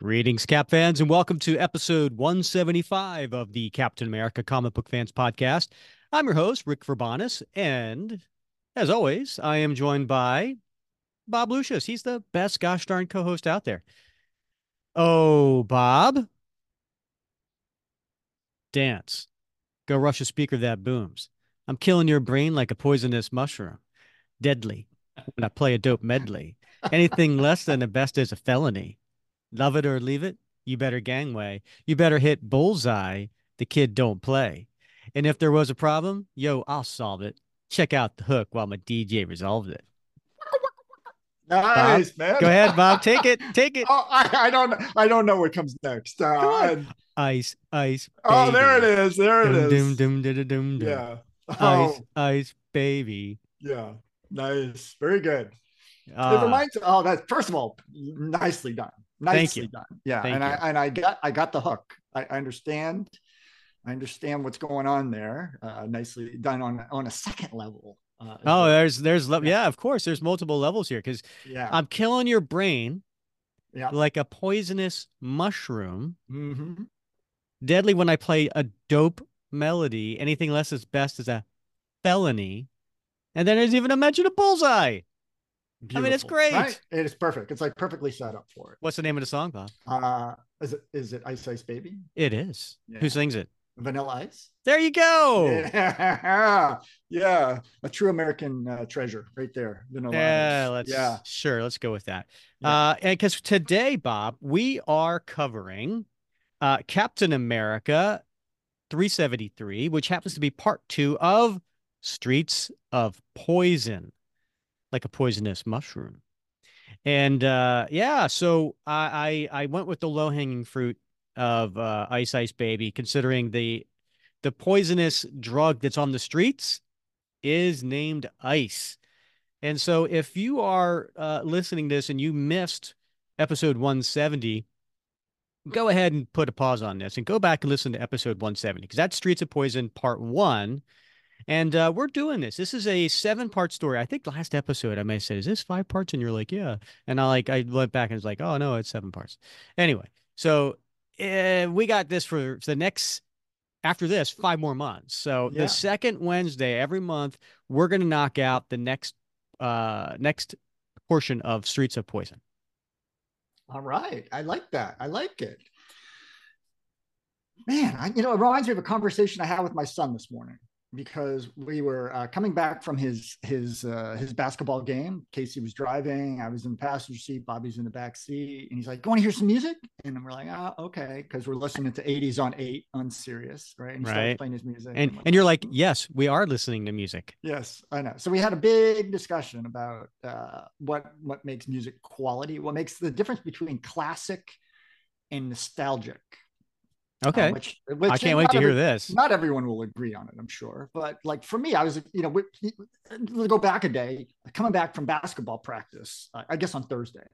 Greetings, Cap fans, and welcome to episode 175 of the Captain America Comic Book Fans Podcast. I'm your host, Rick Verbanis, and as always, I am joined by Bob Lucius. He's the best gosh darn co-host out there. Oh, Bob. Dance. Go rush a speaker that booms. I'm killing your brain like a poisonous mushroom. Deadly. When I play a dope medley. Anything less than the best is a felony. Love it or leave it. You better gangway. You better hit bullseye. The kid don't play. And if there was a problem, yo, I'll solve it. Check out the hook while my DJ resolved it. Nice, Bob, man. Go ahead, Bob. Take it. Take it. Oh, I, I don't. I don't know what comes next. Uh, Come on. Ice, ice. oh, there it is. There it Dum, is. dum, dum. Yeah. Ice, Oh, ice, baby. yeah. Nice. Very good. it Ah, reminds. Oh, that. First of all, nicely done. Thank Nicely you. done. Yeah. Thank and you. I and I got I got the hook. I, I understand. I understand what's going on there. Uh, nicely done on on a second level. Uh, oh, there's, there's, le- Yeah. yeah, of course. There's multiple levels here because yeah. I'm killing your brain yeah. like a poisonous mushroom. hmm Deadly when I play a dope melody. Anything less is best is a felony. And then there's even a mention of bullseye. I mean, it's great. right? It is perfect. It's like perfectly set up for it. What's the name of the song, Bob? Uh, is it is it Ice Ice Baby? It is. Yeah. Who sings it? Vanilla Ice? There you go. Yeah, yeah, a true American uh, treasure right there. Vanilla Yeah, Ice. let's yeah, sure, let's go with that. Yeah. Uh and because today, Bob, we are covering uh Captain America 373, which happens to be part two of Streets of Poison, like a poisonous mushroom. And uh yeah, so I I, I went with the low-hanging fruit of uh Ice Ice Baby, considering the the poisonous drug that's on the streets is named ice. And so if you are uh, listening to this and you missed episode 170, go ahead and put a pause on this and go back and listen to episode 170 because that's Streets of Poison part one. And uh, we're doing this. This is a seven part story. I think last episode I may have said, is this five parts? And you're like, yeah. And I like, I went back and was like, oh no, it's seven parts. Anyway, so uh, we got this for the next after this five more months. So Yeah. the second Wednesday every month, we're gonna knock out the next uh next portion of Streets of Poison. All right. I like that. I like it. Man, I, you know, it reminds me of a conversation I had with my son this morning because we were uh, coming back from his his uh, his basketball game. Casey was driving, I was in the passenger seat, Bobby's in the back seat, and he's like, "You want to hear some music?" And we're like, "Ah, okay," because we're listening to '80s on eight on Sirius, right? And he Right. playing his music, And I'm and you're like, yes, we are listening to music. Yes, I know. So we had a big discussion about uh, what what makes music quality, what makes the difference between classic and nostalgic. Okay. which, which I can't wait to hear every- this. Not everyone will agree on it, I'm sure. But like for me, I was, you know, we, let's go back a day, coming back from basketball practice, uh, I guess on Thursday,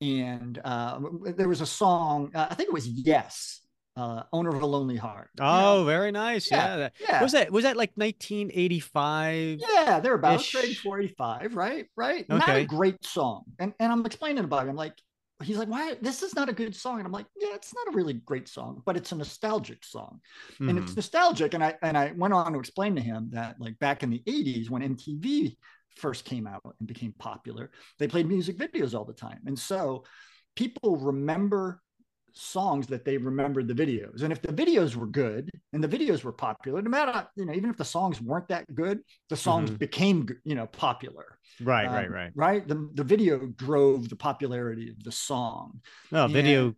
and uh, there was a song. Uh, I think it was Yes, uh, "Owner of a Lonely Heart." Oh, very nice. Yeah, Yeah. yeah. Was that was that like 1985? Yeah, they're about Ish. trade 45, right? Right. Not a great song. And and I'm explaining about it. I'm like, he's like, why this is not a good song. And I'm like, yeah, it's not a really great song, but it's a nostalgic song. And it's Mhm. nostalgic. And I and I went on to explain to him that like back in the 80s when MTV first came out and became popular, they played music videos all the time. And so people remember songs that they remembered the videos. And if the videos were good and the videos were popular, no matter, you know, even if the songs weren't that good, the songs Mhm. became, you know, popular. Right, Um, right, right. Right. The, the video drove the popularity of the song. No, yeah. video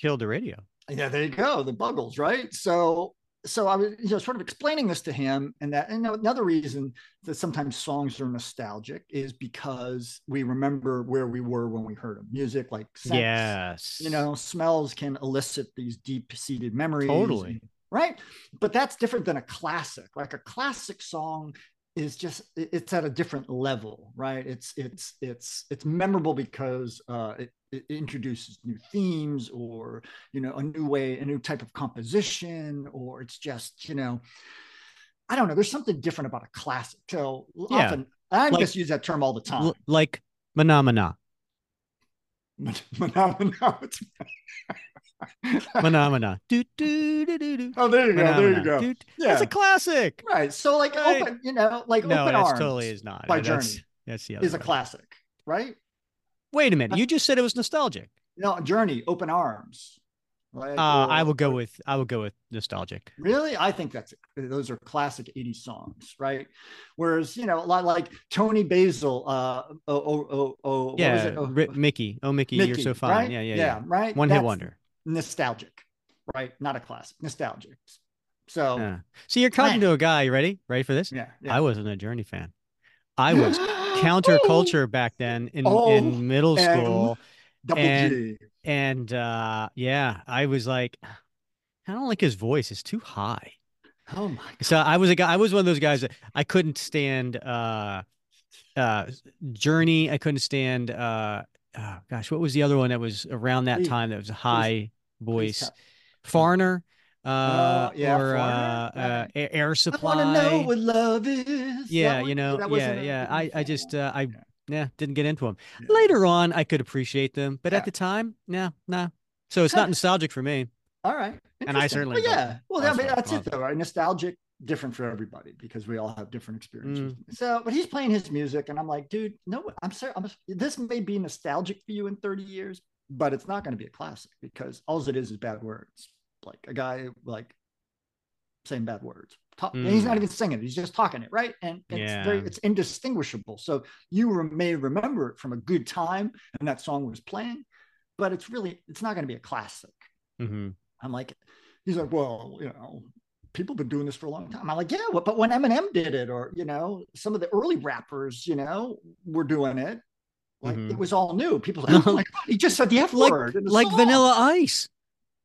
killed the radio. Yeah, there you go. The Buggles, right? So, so I was, you know, sort of explaining this to him, and that, and another reason that sometimes songs are nostalgic is because we remember where we were when we heard them. Music, like scents, Yes. you know, smells can elicit these deep-seated memories. Totally. and- right? But that's different than a classic. Like a classic song is just it's at a different level, right? It's it's it's it's memorable because uh, it, it introduces new themes or you know a new way, a new type of composition, or it's just you know. I don't know. There's something different about a classic. So Yeah. often I Like- just use that term all the time. L- like Manamana. Phenomena. Manamana. Do, do, do, do, do. oh, there you go. There you go. Do- Yeah. That's a classic. Right. So like Right. open, you know, like No, open that's arms totally is not. by That's- Journey That's the other is a classic, right? Wait a minute. You just said it was nostalgic. No, Journey, open arms. Like, Uh, I will go with I will go with nostalgic. Really, I think that's those are classic '80s songs, right? Whereas you know, a lot like Toni Basil, uh, oh, oh, oh, oh Yeah, it? Oh, Mickey. Oh, Mickey, you're so fine. right? Yeah, yeah, yeah. right. One hit wonder. Nostalgic, right? Not a classic, nostalgic. So Yeah. So you're talking to a guy. You ready? Ready for this? yeah, I wasn't a Journey fan. I was counterculture back then in, Oh, in middle school. And- And uh yeah, I was like, I don't like his voice. It's too high. Oh my So I was a guy. I was one of those guys that I couldn't stand. Uh, uh, Journey. I couldn't stand. Uh, oh, gosh, what was the other one that was around that time that was a high please voice? tell- Foreigner. Uh, Oh, yeah, or uh, uh, Air I Supply. want to know what love is. yeah, you know, yeah, yeah. I, I just, uh, I, Yeah. didn't get into them. Yeah. Later on, I could appreciate them, but Yeah. at the time, nah, nah. So it's not nostalgic for me. All right. And I certainly Well, yeah. Well, I mean, that's it though, right? Nostalgic, different for everybody because we all have different experiences. Mm. So, but he's playing his music, and I'm like, dude, no, I'm sorry. I'm, this may be nostalgic for you in 30 years, but it's not going to be a classic because all it is is bad words. Like a guy like saying bad words. Talk, and he's not Mm. even singing; he's just talking it, right? And it's very, Yeah. it's indistinguishable. So you may remember it from a good time, and that song was playing, but it's really, it's not going to be a classic. hmm I'm like, he's like, well, you know, people have been doing this for a long time. I'm like, yeah, but when Eminem did it, or you know, some of the early rappers, you know, were doing it. Like Mhm. it was all new. People, like, oh he just said the F Like, word. like song." Vanilla Ice.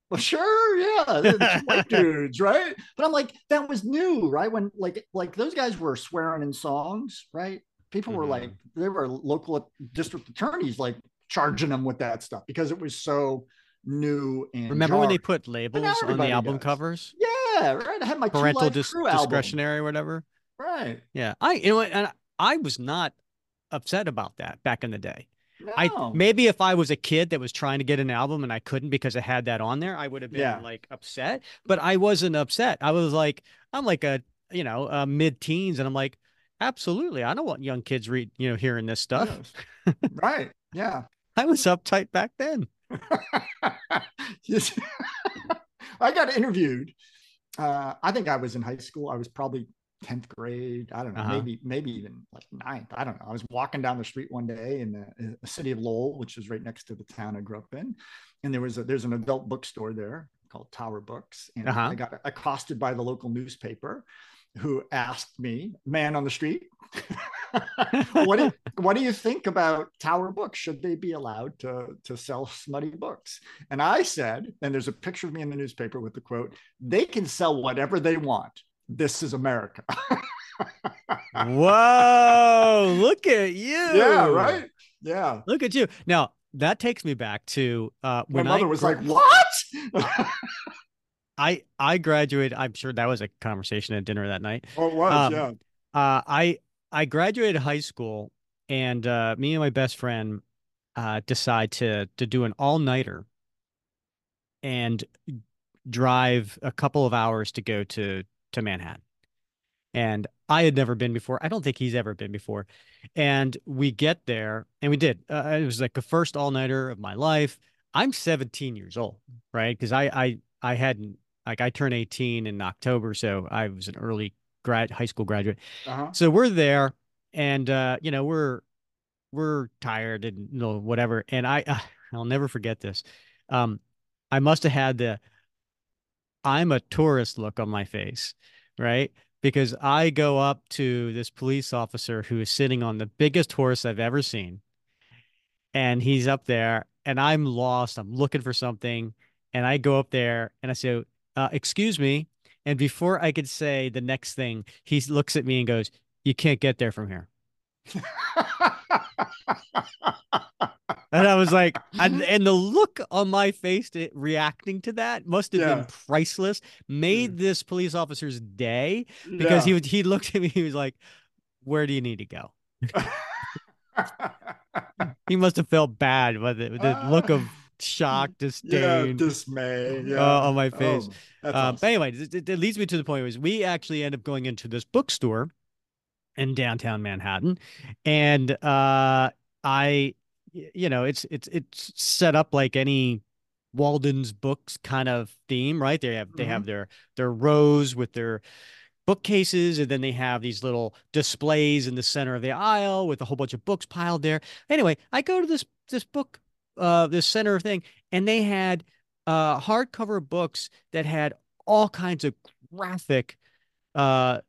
Well, sure, yeah, the- white dudes, right? But I'm like, that was new, right? When like like those guys were swearing in songs, right? People were Mhm. like, they were local district attorneys like charging them with that stuff because it was so new and Remember when they put labels on the album does. covers? Yeah, right. I had my Parental dis- Crew album. discretionary or whatever. Right. Yeah, I you know and I was not upset about that back in the day. I No. maybe if I was a kid that was trying to get an album and I couldn't because it had that on there, I would have been Yeah. like upset. But I wasn't upset. I was like, I'm like a you know uh, mid teens, and I'm like, absolutely, I don't want young kids read you know hearing this stuff. Yes. right. Yeah. I was uptight back then. I got interviewed. Uh, I think I was in high school. I was probably 10th grade. I don't know, Uh-huh. maybe, maybe even like ninth. I don't know. I was walking down the street one day in the, in the city of Lowell, which is right next to the town I grew up in. And there was a, there's an adult bookstore there called Tower Books. And Uh-huh. I got accosted by the local newspaper who asked me, man on the street, what, do, what do you think about Tower Books? Should they be allowed to, to sell smutty books? And I said, and there's a picture of me in the newspaper with the quote, they can sell whatever they want. This is America. Whoa, look at you. yeah, right? Yeah. Look at you. Now that takes me back to uh, My mother I was like, what? I I graduated. I'm sure that was a conversation at dinner that night. oh, it was, Um, yeah. Uh, I I graduated high school, and uh, me and my best friend uh, decide to to do an all nighter and drive a couple of hours to go to to Manhattan. And I had never been before. I don't think he's ever been before. And we get there, and we did. Uh, it was like the first all nighter of my life. I'm 17 years old, right? Because I I I hadn't like I turned 18 in October, so I was an early grad high school graduate. Uh-huh. So we're there, and uh, you know we're we're tired and you know whatever. And I uh, I'll never forget this. Um, I must have had the I'm a tourist look on my face, right? Because I go up to this police officer who is sitting on the biggest horse I've ever seen, and he's up there, and I'm lost. I'm looking for something, and I go up there and I say, uh, "Excuse me." And before I could say the next thing, he looks at me and goes, "You can't get there from here." And I was like, and, and the look on my face to, reacting to that must have Yeah. been priceless. Made this police officer's day because Yeah. he would he looked at me. He was like, "Where do you need to go?" he must have felt bad with the, the look of shock, disdain, yeah, dismay, uh, yeah. on my face. Oh, Uh, awesome. But anyway, it, leads me to the point was we actually end up going into this bookstore in downtown Manhattan, and uh, I, you know, it's it's it's set up like any Walden's books kind of theme, right? They have they Mm-hmm. have their their rows with their bookcases, and then they have these little displays in the center of the aisle with a whole bunch of books piled there. Anyway, I go to this this book, uh, this center thing, and they had uh hardcover books that had all kinds of graphic uh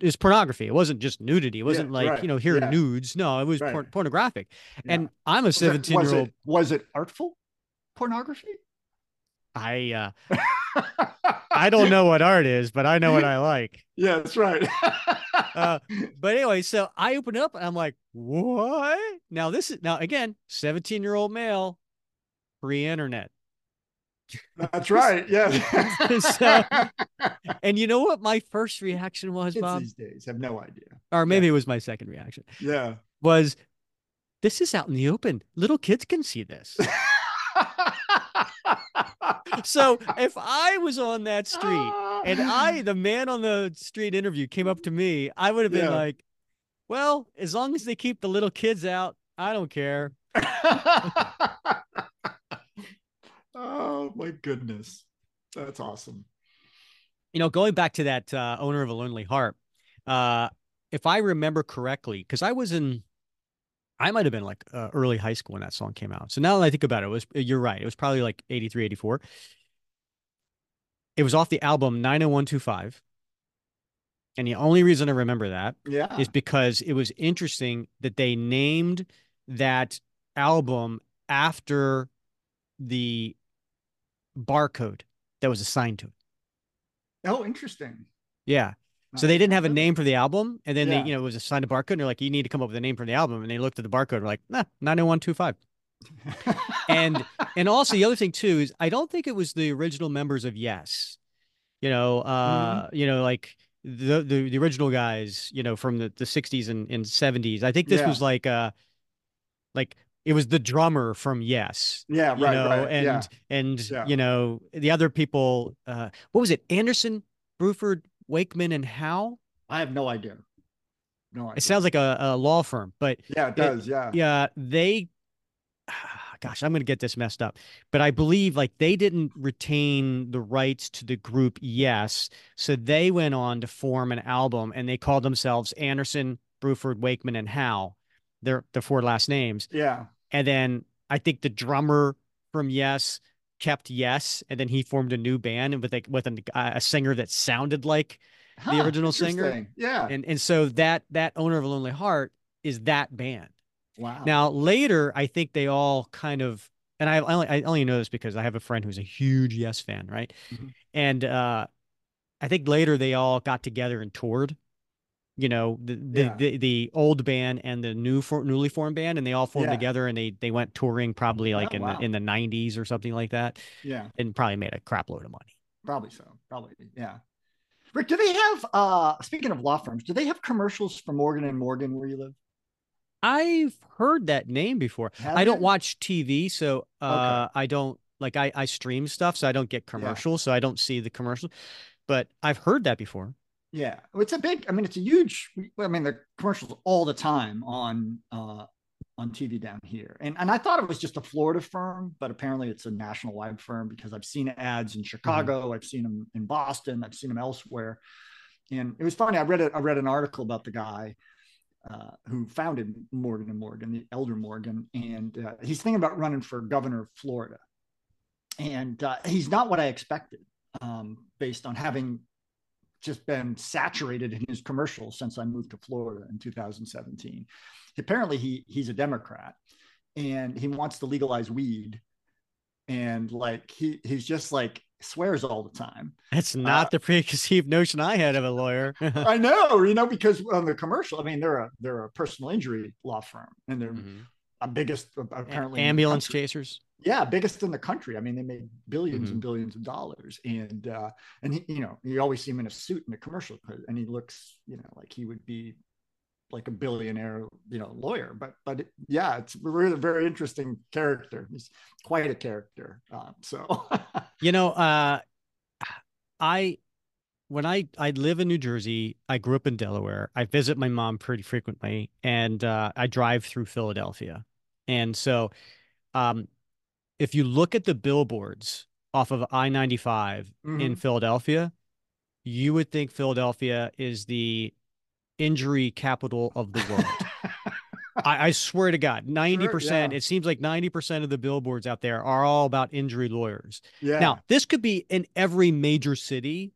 is pornography. It wasn't just nudity. It wasn't like, right. you know, here are Yeah. nudes. No, it was Right. por- pornographic. Yeah. And I'm a 17 year old. was it artful pornography? I uh I don't know what art is, but I know what I like. Yeah, that's right. Uh, But anyway, so I open it up and I'm like, what? Now this is now again, 17 year old male, pre-internet. that's right. Yeah. So- And you know what my first reaction was, Kids Bob? these days have no idea. Or maybe it was my second reaction. Yeah. Was this is out in the open. Little kids can see this. So if I was on that street and I, the man on the street interview, came up to me, I would have been Yeah. like, well, as long as they keep the little kids out, I don't care. oh my goodness. That's awesome. You know, going back to that uh, owner of a lonely heart, uh, if I remember correctly, because I was in, I might have been like uh, early high school when that song came out. So now that I think about it, it was you're right. It was probably like 83, 84. It was off the album 90125. And the only reason I remember that Yeah. is because it was interesting that they named that album after the barcode that was assigned to it. Oh, interesting. Yeah. So they did didn't have a name for the album, and then Yeah. they, you know, it was assigned a barcode, and they're like, "You need to come up with a name for the album." And they looked at the barcode, and were like, "Nah, nine oh one two five." And and also the other thing too is I don't think it was the original members of Yes, you know, uh, you know, like the the, the original guys, you know, from the the sixties and and seventies. I think this Yeah. was like uh, like it was the drummer from Yes, yeah, you right, know, right. and yeah. and Yeah. you know the other people. Uh, what was it? Anderson, Bruford, Wakeman, and Howe. I have no idea. No idea. It sounds like a, a law firm, but yeah, it does. yeah. yeah, they. Gosh, I'm going to get this messed up, but I believe like they didn't retain the rights to the group. Yes, so they went on to form an album, and they called themselves Anderson, Bruford, Wakeman, and Howe. They're the four last names, Yeah. and then I think the drummer from Yes kept Yes, and then he formed a new band with like with a, a singer that sounded like Huh, original singer? Yeah. and and so that that owner of a lonely heart is that band. wow. Now later, I think they all kind of, and I I only I only know this because I have a friend who's a huge Yes fan, right? Mhm. And uh, I think later they all got together and toured. You know, the the, Yeah. the, the old band and the new for, newly formed band, and they all formed Yeah. together and they they went touring probably like Oh, in wow. the in the '90s or something like that, yeah. and probably made a crap load of money. Probably so. Probably. Yeah. Rick, do they have uh speaking of law firms, do they have commercials for Morgan and Morgan where you live? I've heard that name before. Have I don't you? watch TV, so uh, I don't like I I stream stuff, so I don't get commercials, so I don't see the commercials But I've heard that before. Yeah, it's a big. I mean, it's a huge. I mean, the commercials all the time on uh, on TV down here, and and I thought it was just a Florida firm, but apparently it's a national wide firm because I've seen ads in Chicago, I've seen them in Boston, I've seen them elsewhere, and it was funny. I read it. I read an article about the guy uh, who founded Morgan and Morgan, the elder Morgan, and uh, he's thinking about running for governor of Florida, and uh, he's not what I expected, um, based on having just been saturated in his commercials since I moved to Florida in 2017. Apparently, he he's a Democrat, and he wants to legalize weed, and like he he's just like swears all the time. That's not Uh, the preconceived notion I had of a lawyer. I know, you know, because on the commercial, I mean, they're a they're a personal injury law firm, and they're Mhm. a biggest apparently Ambulance chasers. Yeah biggest in the country i mean they made 1000000000s Mhm. and billions of dollars and uh and he, you know you always see him in a suit in a commercial and he looks you know like he would be like a billionaire, you know, lawyer. But but it, yeah, it's really a very interesting character. He's quite a character. Uh, so you know, uh, I when I I live in New Jersey, I grew up in Delaware. I visit my mom pretty frequently, and uh, I drive through Philadelphia. And so, um, if you look at the billboards off of I ninety five in. Philadelphia, you would think Philadelphia is the injury capital of the world. I, I swear to God, ninety percent. yeah. It seems like ninety percent of the billboards out there are all about injury lawyers. yeah. Now, this could be in every major city,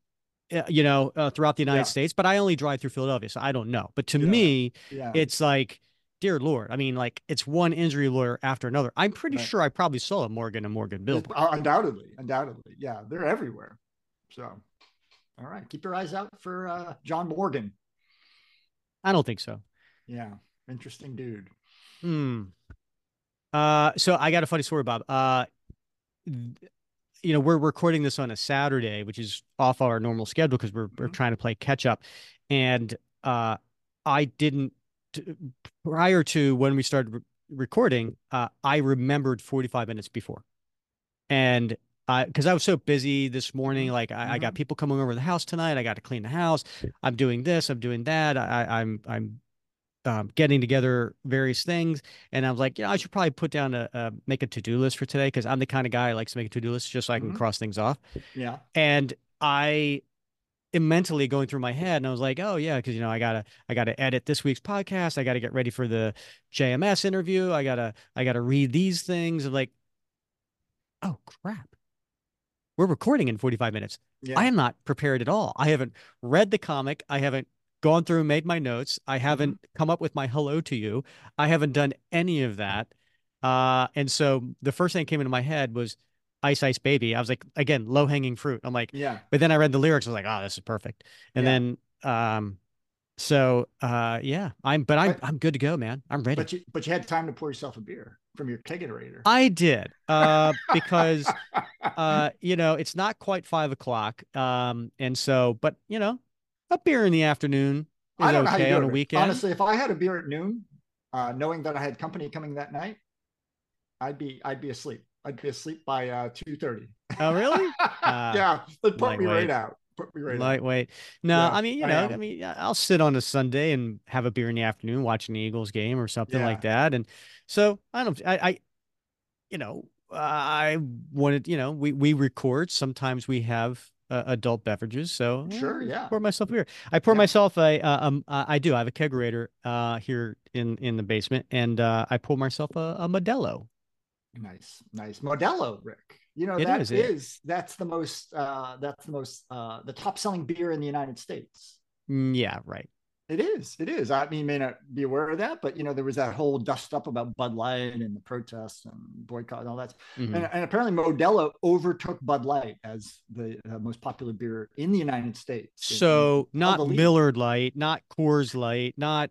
uh, you know, uh, throughout the United Yeah. States, but I only drive through Philadelphia, so I don't know. But to Yeah. me, yeah. it's like, dear Lord, I mean, like it's one injury lawyer after another. I'm pretty Right. sure I probably saw a Morgan and Morgan billboard. uh, undoubtedly, undoubtedly. Yeah, they're everywhere. So, all right, keep your eyes out for uh, John Morgan. I don't think so. Yeah, interesting dude. Hmm. Uh, so I got a funny story, Bob. Uh, th- you know, we're recording this on a Saturday, which is off our normal schedule because we're we're Mhm. trying to play catch up, and uh, I didn't prior to when we started re- recording. Uh, I remembered 45 minutes before, and I because I was so busy this morning, Mhm. like I, I got people coming over the house tonight. I got to clean the house. I'm doing this. I'm doing that. I, I- I'm I'm um, getting together various things, and I was like, you know, I should probably put down a, a make a to do list for today because I'm the kind of guy who likes to make a to do list just so I can Mhm. cross things off. Yeah, And I am mentally going through my head, and I was like, oh yeah, because you know I gotta I gotta edit this week's podcast. I gotta get ready for the JMS interview. I gotta I gotta read these things. And like, oh crap, we're recording in 45 minutes. yeah. I am not prepared at all. I haven't read the comic. I haven't gone through and made my notes. I haven't come up with my hello to you. I haven't done any of that. Uh, and so the first thing that came into my head was Ice Ice Baby. I was like, again, low hanging fruit. I'm like, yeah, but then I read the lyrics. I was like, oh, this is perfect. And Yeah. then, um, so uh, yeah, I'm, but I'm, But- I'm good to go, man. I'm ready. but you but you had time to pour yourself a beer from your kegerator. I did, uh, because uh, you know, it's not quite five o'clock. Um, and so, but you know, a beer in the afternoon is I don't know how you okay do on a weekend. Honestly, if I had a beer at noon, uh, knowing that I had company coming that night, I'd be I'd be asleep. I'd be asleep by uh, two thirty. Oh, really? yeah, it put me right out. Put me right out. Lightweight. No, Yeah, I mean, you know, am. I mean, I'll sit on a Sunday and have a beer in the afternoon watching the Eagles game or something like that. And so I don't, I, I, you know, I wanted, you know, we we record. Sometimes we have uh, adult beverages, so Sure, eh, yeah. Pour myself a beer. I pour Yeah. myself a, uh, um, uh, I do. I have a kegerator uh here in in the basement, and uh, I pour myself a, a Modelo. Nice, nice. Modelo, Rick. You know It that is, is, it- that's the most uh that's the most uh the top selling beer in the United States. Mm, yeah, right. It is. It is. I mean, you may not be aware of that, but you know, there was that whole dust up about Bud Light and the protests and boycott and all that. Mhm. And, and apparently, Modelo overtook Bud Light as the uh, most popular beer in the United States. So in not. Miller Light, not Coors Light, not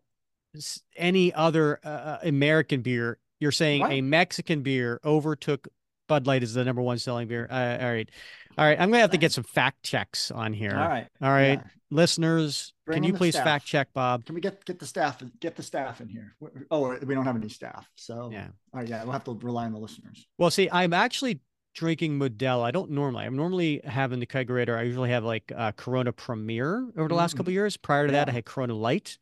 any other uh, uh, American beer. You're saying a Mexican beer overtook Bud Light as the number one selling beer. Uh, all right, all right. I'm gonna have to get some fact checks on here. All right. all right, Yeah. listeners, Bring can you please staff. fact check Bob? Can we get get the staff get the staff in here? Oh, we don't have any staff, so Yeah. All right, yeah, we'll have to rely on the listeners. Well, see, I'm actually drinking Modelo. I don't normally. I'm normally having the kegerator. I usually have like uh, Corona Premier over the last Mm. couple of years. Prior to that, I had Corona Light,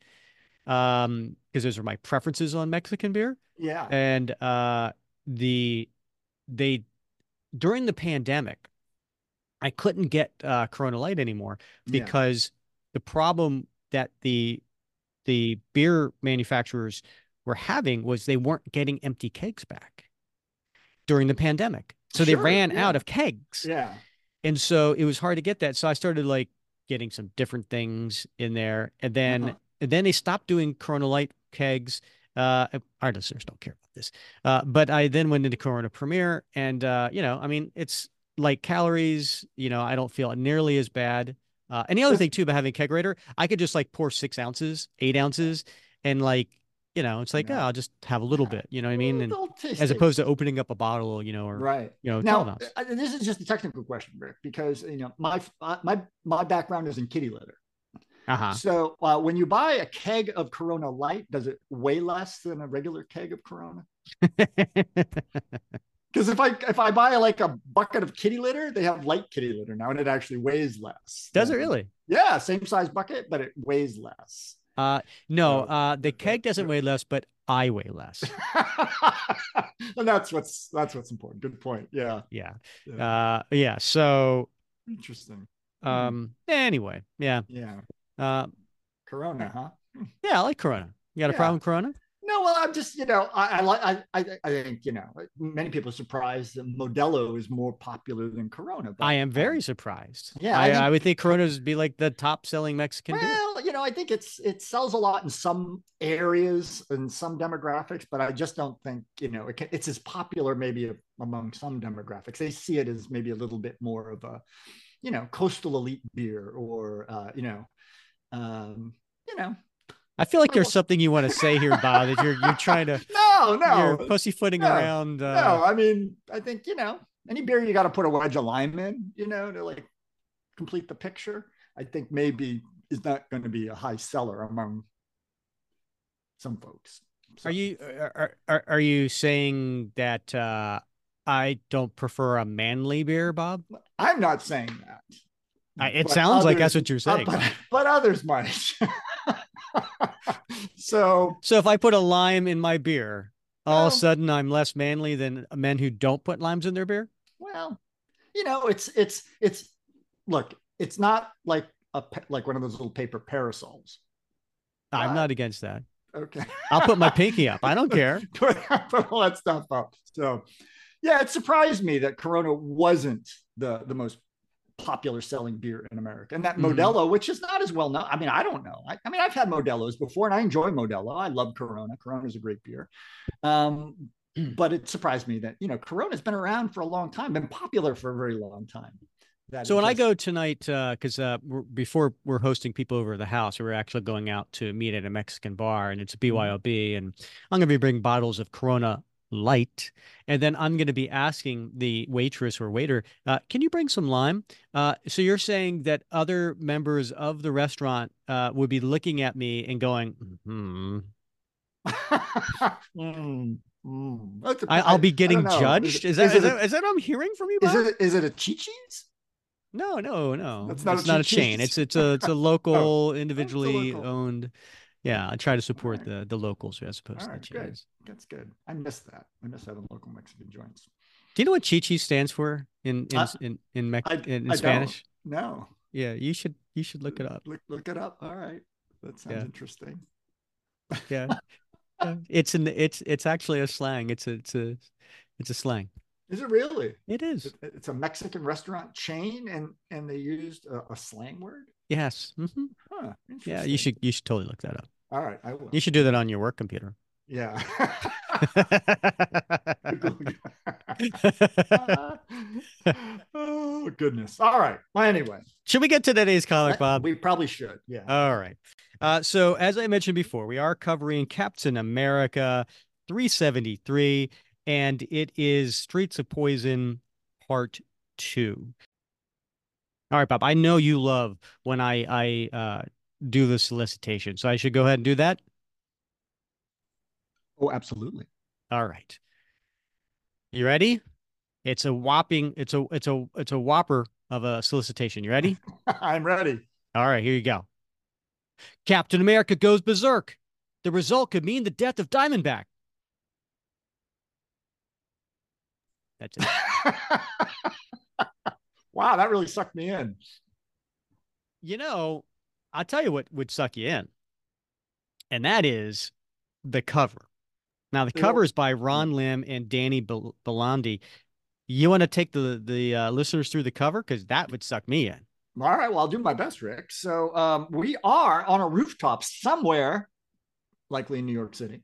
um, because those are my preferences on Mexican beer. Yeah. and uh the they during the pandemic i couldn't get uh corona light anymore Yeah. because the problem that the the beer manufacturers were having was they weren't getting empty kegs back during the pandemic so they ran yeah. out of kegs Yeah. and so it was hard to get that so i started like getting some different things in there and then Uh-huh. and then they stopped doing corona light kegs. Uh our listeners don't care about this. Uh but i then went into corona premier and uh you know i mean it's like calories you know i don't feel nearly as bad. Uh and the other thing too about having kegerator i could just like pour six ounces eight ounces and like you know it's like Yeah. oh i'll just have a little Yeah. bit you know what i mean? And as opposed to opening up a bottle you know or right. you know 12 Now, uh, this is just a technical question, Rick, because you know my uh, my my background is in kitty litter, Uh-huh. So uh, when you buy a keg of Corona Light, does it weigh less than a regular keg of Corona? Because if I if I buy like a bucket of kitty litter, they have light kitty litter now, and it actually weighs less. Does it really? Yeah, same size bucket, but it weighs less. Uh, no, uh, the keg doesn't weigh less, but I weigh less. and that's what's that's what's important. Good point. Yeah. Yeah. yeah. Uh, yeah. So, Interesting. um, anyway, yeah. Yeah. Uh, Corona, huh? yeah, I like Corona. You got a problem with Corona? No, well, I'm just, you know, I I like I, I think, you know, many people are surprised that Modelo is more popular than Corona. But, I am um, very surprised. yeah, I, I I, would think Coronas would be like the top selling Mexican beer. Well, you know, I think it's it sells a lot in some areas and some demographics, but I just don't think you know it can, it's as popular maybe among some demographics. They see it as maybe a little bit more of a, you know, coastal elite beer, or uh, you know, um, you know, I feel like there's something you want to say here, Bob, that you're you're trying to no, no, you're pussyfooting no, around. Uh, no. I mean, I think you know, any beer you got to put a wedge of lime in, you know, to like complete the picture. I think maybe is not going to be a high seller among some folks. So- Are you are, are are you saying that uh, I don't prefer a manly beer, Bob? I'm not saying that. I, it sounds like that's what you're uh, saying. but, but others might. so so if I put a lime in my beer, all of a sudden I'm less manly than men who don't put limes in their beer. well, you know, it's it's it's look, it's not like a like one of those little paper parasols. I'm Uh, not against that. Okay. I'll put my pinky up. I don't care. put, put all that stuff up. So, yeah, it surprised me that Corona wasn't the the most popular selling beer in America, and that Mhm. Modelo, which is not as well known. I mean, I don't know. I, I mean, I've had Modelos before, and I enjoy Modelo. I love Corona. Corona is a great beer. Um, but it surprised me that you know Corona's been around for a long time, been popular for a very long time. That So when I go tonight, because uh, we're, before we're hosting people over the house, we're actually going out to meet at a Mexican bar, and it's a BYOB, and I'm going to be bringing bottles of Corona Light, and then I'm going to be asking the waitress or waiter, uh, "Can you bring some lime?" Uh, so you're saying that other members of the restaurant uh, would be looking at me and going, "Hmm." Mm, mm. A- I, I'll be getting judged. Is, that is is, a- that is that what I'm hearing from you? Is it is it a Chi-Chi's? No, no, no. That's not it's a not a chain. It's it's a it's a local, individually local. owned. Yeah, I try to support Alright. the the locals as opposed All to the right, good. That's good. I miss that. I miss having local Mexican joints. Do you know what Chi-Chi stands for in in Uh, in in, Mex- I- in, in Spanish? No, Yeah, you should you should look it up. Look look it up. All right, that sounds Yeah. interesting. Yeah, Yeah. it's an it's it's actually a slang. It's a it's a it's a slang. Is it really? It is. It- It's a Mexican restaurant chain, and and they used a, a slang word. Yes. hmm Huh. Yeah, you should you should totally look that up. All right, I will. You should do that on your work computer. Yeah. oh goodness. All right. Well, anyway, should we get to today's comic, Bob? we probably should. Yeah. All right. Uh, so as I mentioned before, we are covering Captain America 373, and it is Streets of Poison Part Two. All right, Bob. I know you love when I I uh, do the solicitation, so I should go ahead and do that. oh, absolutely. All right. You ready? It's a whopping. It's a it's a it's a whopper of a solicitation. You ready? I'm ready. All right, here you go. Captain America goes berserk. The result could mean the death of Diamondback. That's it. wow, that really sucked me in. you know, I'll tell you what would suck you in, and that is the cover. Now, the cover is by Ron Lim and Danny Bel- Belandi. You want to take the the uh, listeners through the cover because that would suck me in. All right, well, I'll do my best, Rick. So um, we are on a rooftop somewhere, likely in New York City.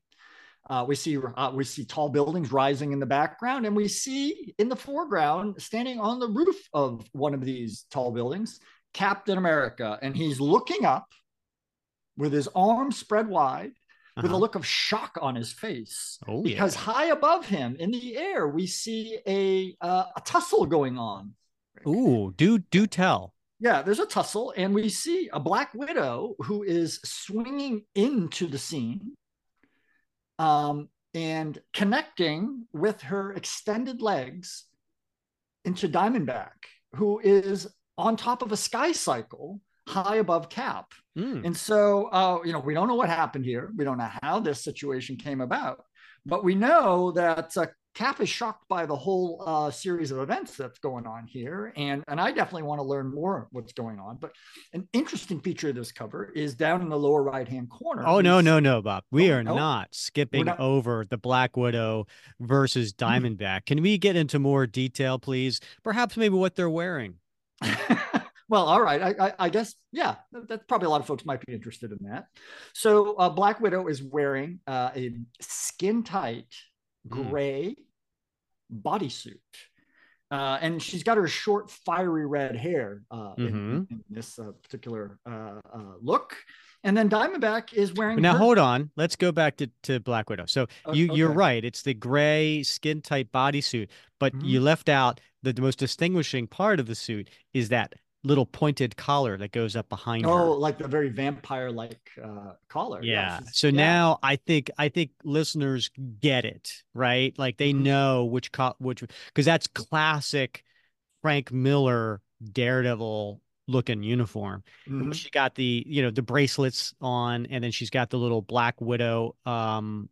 Uh, we see uh, we see tall buildings rising in the background, and we see in the foreground, standing on the roof of one of these tall buildings, Captain America, and he's looking up with his arms spread wide, with a Uh-huh. look of shock on his face. Oh because yeah. high above him in the air, we see a uh, a tussle going on. Ooh, do do tell. Yeah, there's a tussle, and we see a Black Widow who is swinging into the scene um, and connecting with her extended legs into Diamondback, who is on top of a sky cycle high above Cap. Mm. And so, uh, you know, we don't know what happened here. We don't know how this situation came about, but we know that uh, Cap is shocked by the whole uh, series of events that's going on here, and and I definitely want to learn more what's going on. But an interesting feature of this cover is down in the lower right hand corner. Oh no, no, no, Bob. We Oh, are no. not skipping not- over the Black Widow versus Diamondback. Can we get into more detail, please? Perhaps maybe what they're wearing. well, all right. I, I, I guess yeah. that- That's probably a lot of folks might be interested in that. So uh, Black Widow is wearing uh, a skin tight Mm. gray bodysuit. Uh, and she's got her short, fiery red hair uh, in- Mhm. in, this uh, particular uh, uh, look. And then Diamondback is wearing. Now her- hold on. Let's go back to, to Black Widow. So you you're right. It's the gray skin tight bodysuit, but Mhm. you left out the, the most distinguishing part of the suit is that little pointed collar that goes up behind Oh, her. like the very vampire-like uh, collar. Yeah. she's- So yeah. now I think I think listeners get it, right? Like they Mhm. know which co- which because that's classic Frank Miller Daredevil looking uniform. Mhm. She got the you know the bracelets on, and then she's got the little Black Widow um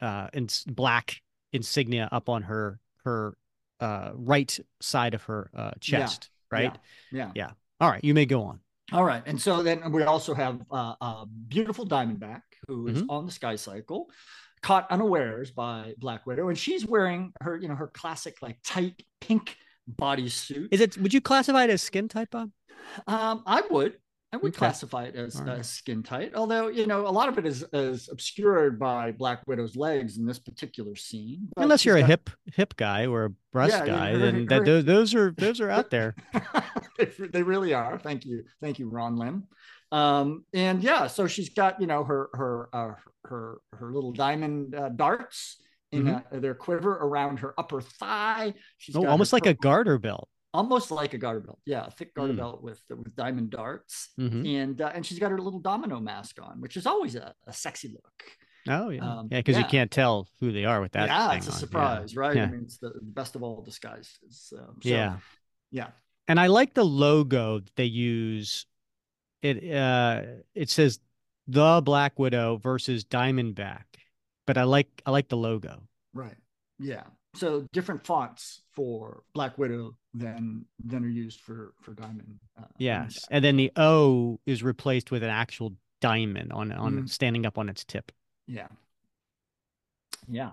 uh and black insignia up on her her uh right side of her uh chest, right? Yeah. Yeah. All right, you may go on. All right. And so then we also have uh, a beautiful Diamondback who is Mhm. on the Sky Cycle, caught unawares by Black Widow. And she's wearing her, you know, her classic like tight pink bodysuit. Is it? Would you classify it as skin type, Bob? Um, I would. I would Okay. classify it as uh, right. skin tight, although you know a lot of it is, is obscured by Black Widow's legs in this particular scene. but Unless you're a got- hip hip guy or a breast Yeah, guy, her- then that her- those, those are those are out there. they, really are. Thank you, thank you, Ron Lim. Um, and yeah, so she's got you know her her uh, her her little diamond uh, darts in uh, their quiver around her upper thigh. She's Mm-hmm. Oh, almost like a garter belt. Almost like a garter belt. Yeah, a thick garter Mm. belt with with diamond darts. Mhm. And uh, and she's got her little domino mask on, which is always a, a sexy look. Oh yeah, Um, yeah, because you can't tell who they are with that. yeah, it's a on. Yeah. surprise, right? Yeah. I mean, it's the best of all disguises. Um, so, yeah. yeah. And I like the logo that they use. It uh it says the Black Widow versus Diamondback, but I like I like the logo. Right. Yeah. So different fonts for Black Widow than than are used for for Diamond. Uh, Yes, and then the O is replaced with an actual diamond on on Mhm. standing up on its tip. Yeah. Yeah.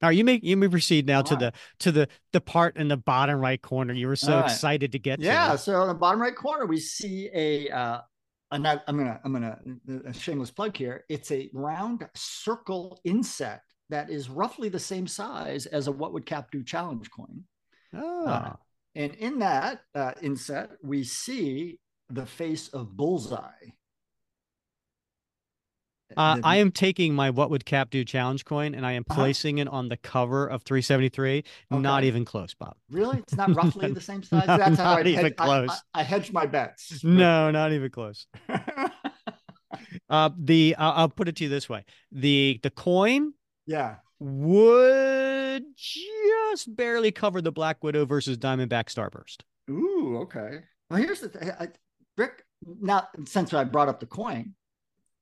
All right, you may you may proceed now to All the to the the part in the bottom right corner. You were so All right. excited to get Yeah. to. So in the bottom right corner, we see a. Uh, and I, I'm gonna I'm gonna a shameless plug here. It's a round circle inset that is roughly the same size as a what would Cap do challenge coin. Oh, And in that uh, inset, we see the face of Bullseye. Uh, The- I am taking my What Would Cap Do challenge coin and I am Uh-huh. placing it on the cover of 373. Not even close, Bob. Really? It's not roughly the same size? No, That's how I, even hedge, I, close. I, I hedged my bets. No, not even close. Uh, the uh, I'll put it to you this way: the the coin yeah. would just barely cover the Black Widow versus Diamondback Starburst. Ooh, okay. Well, here's the thing. I, Rick, now, since I brought up the coin,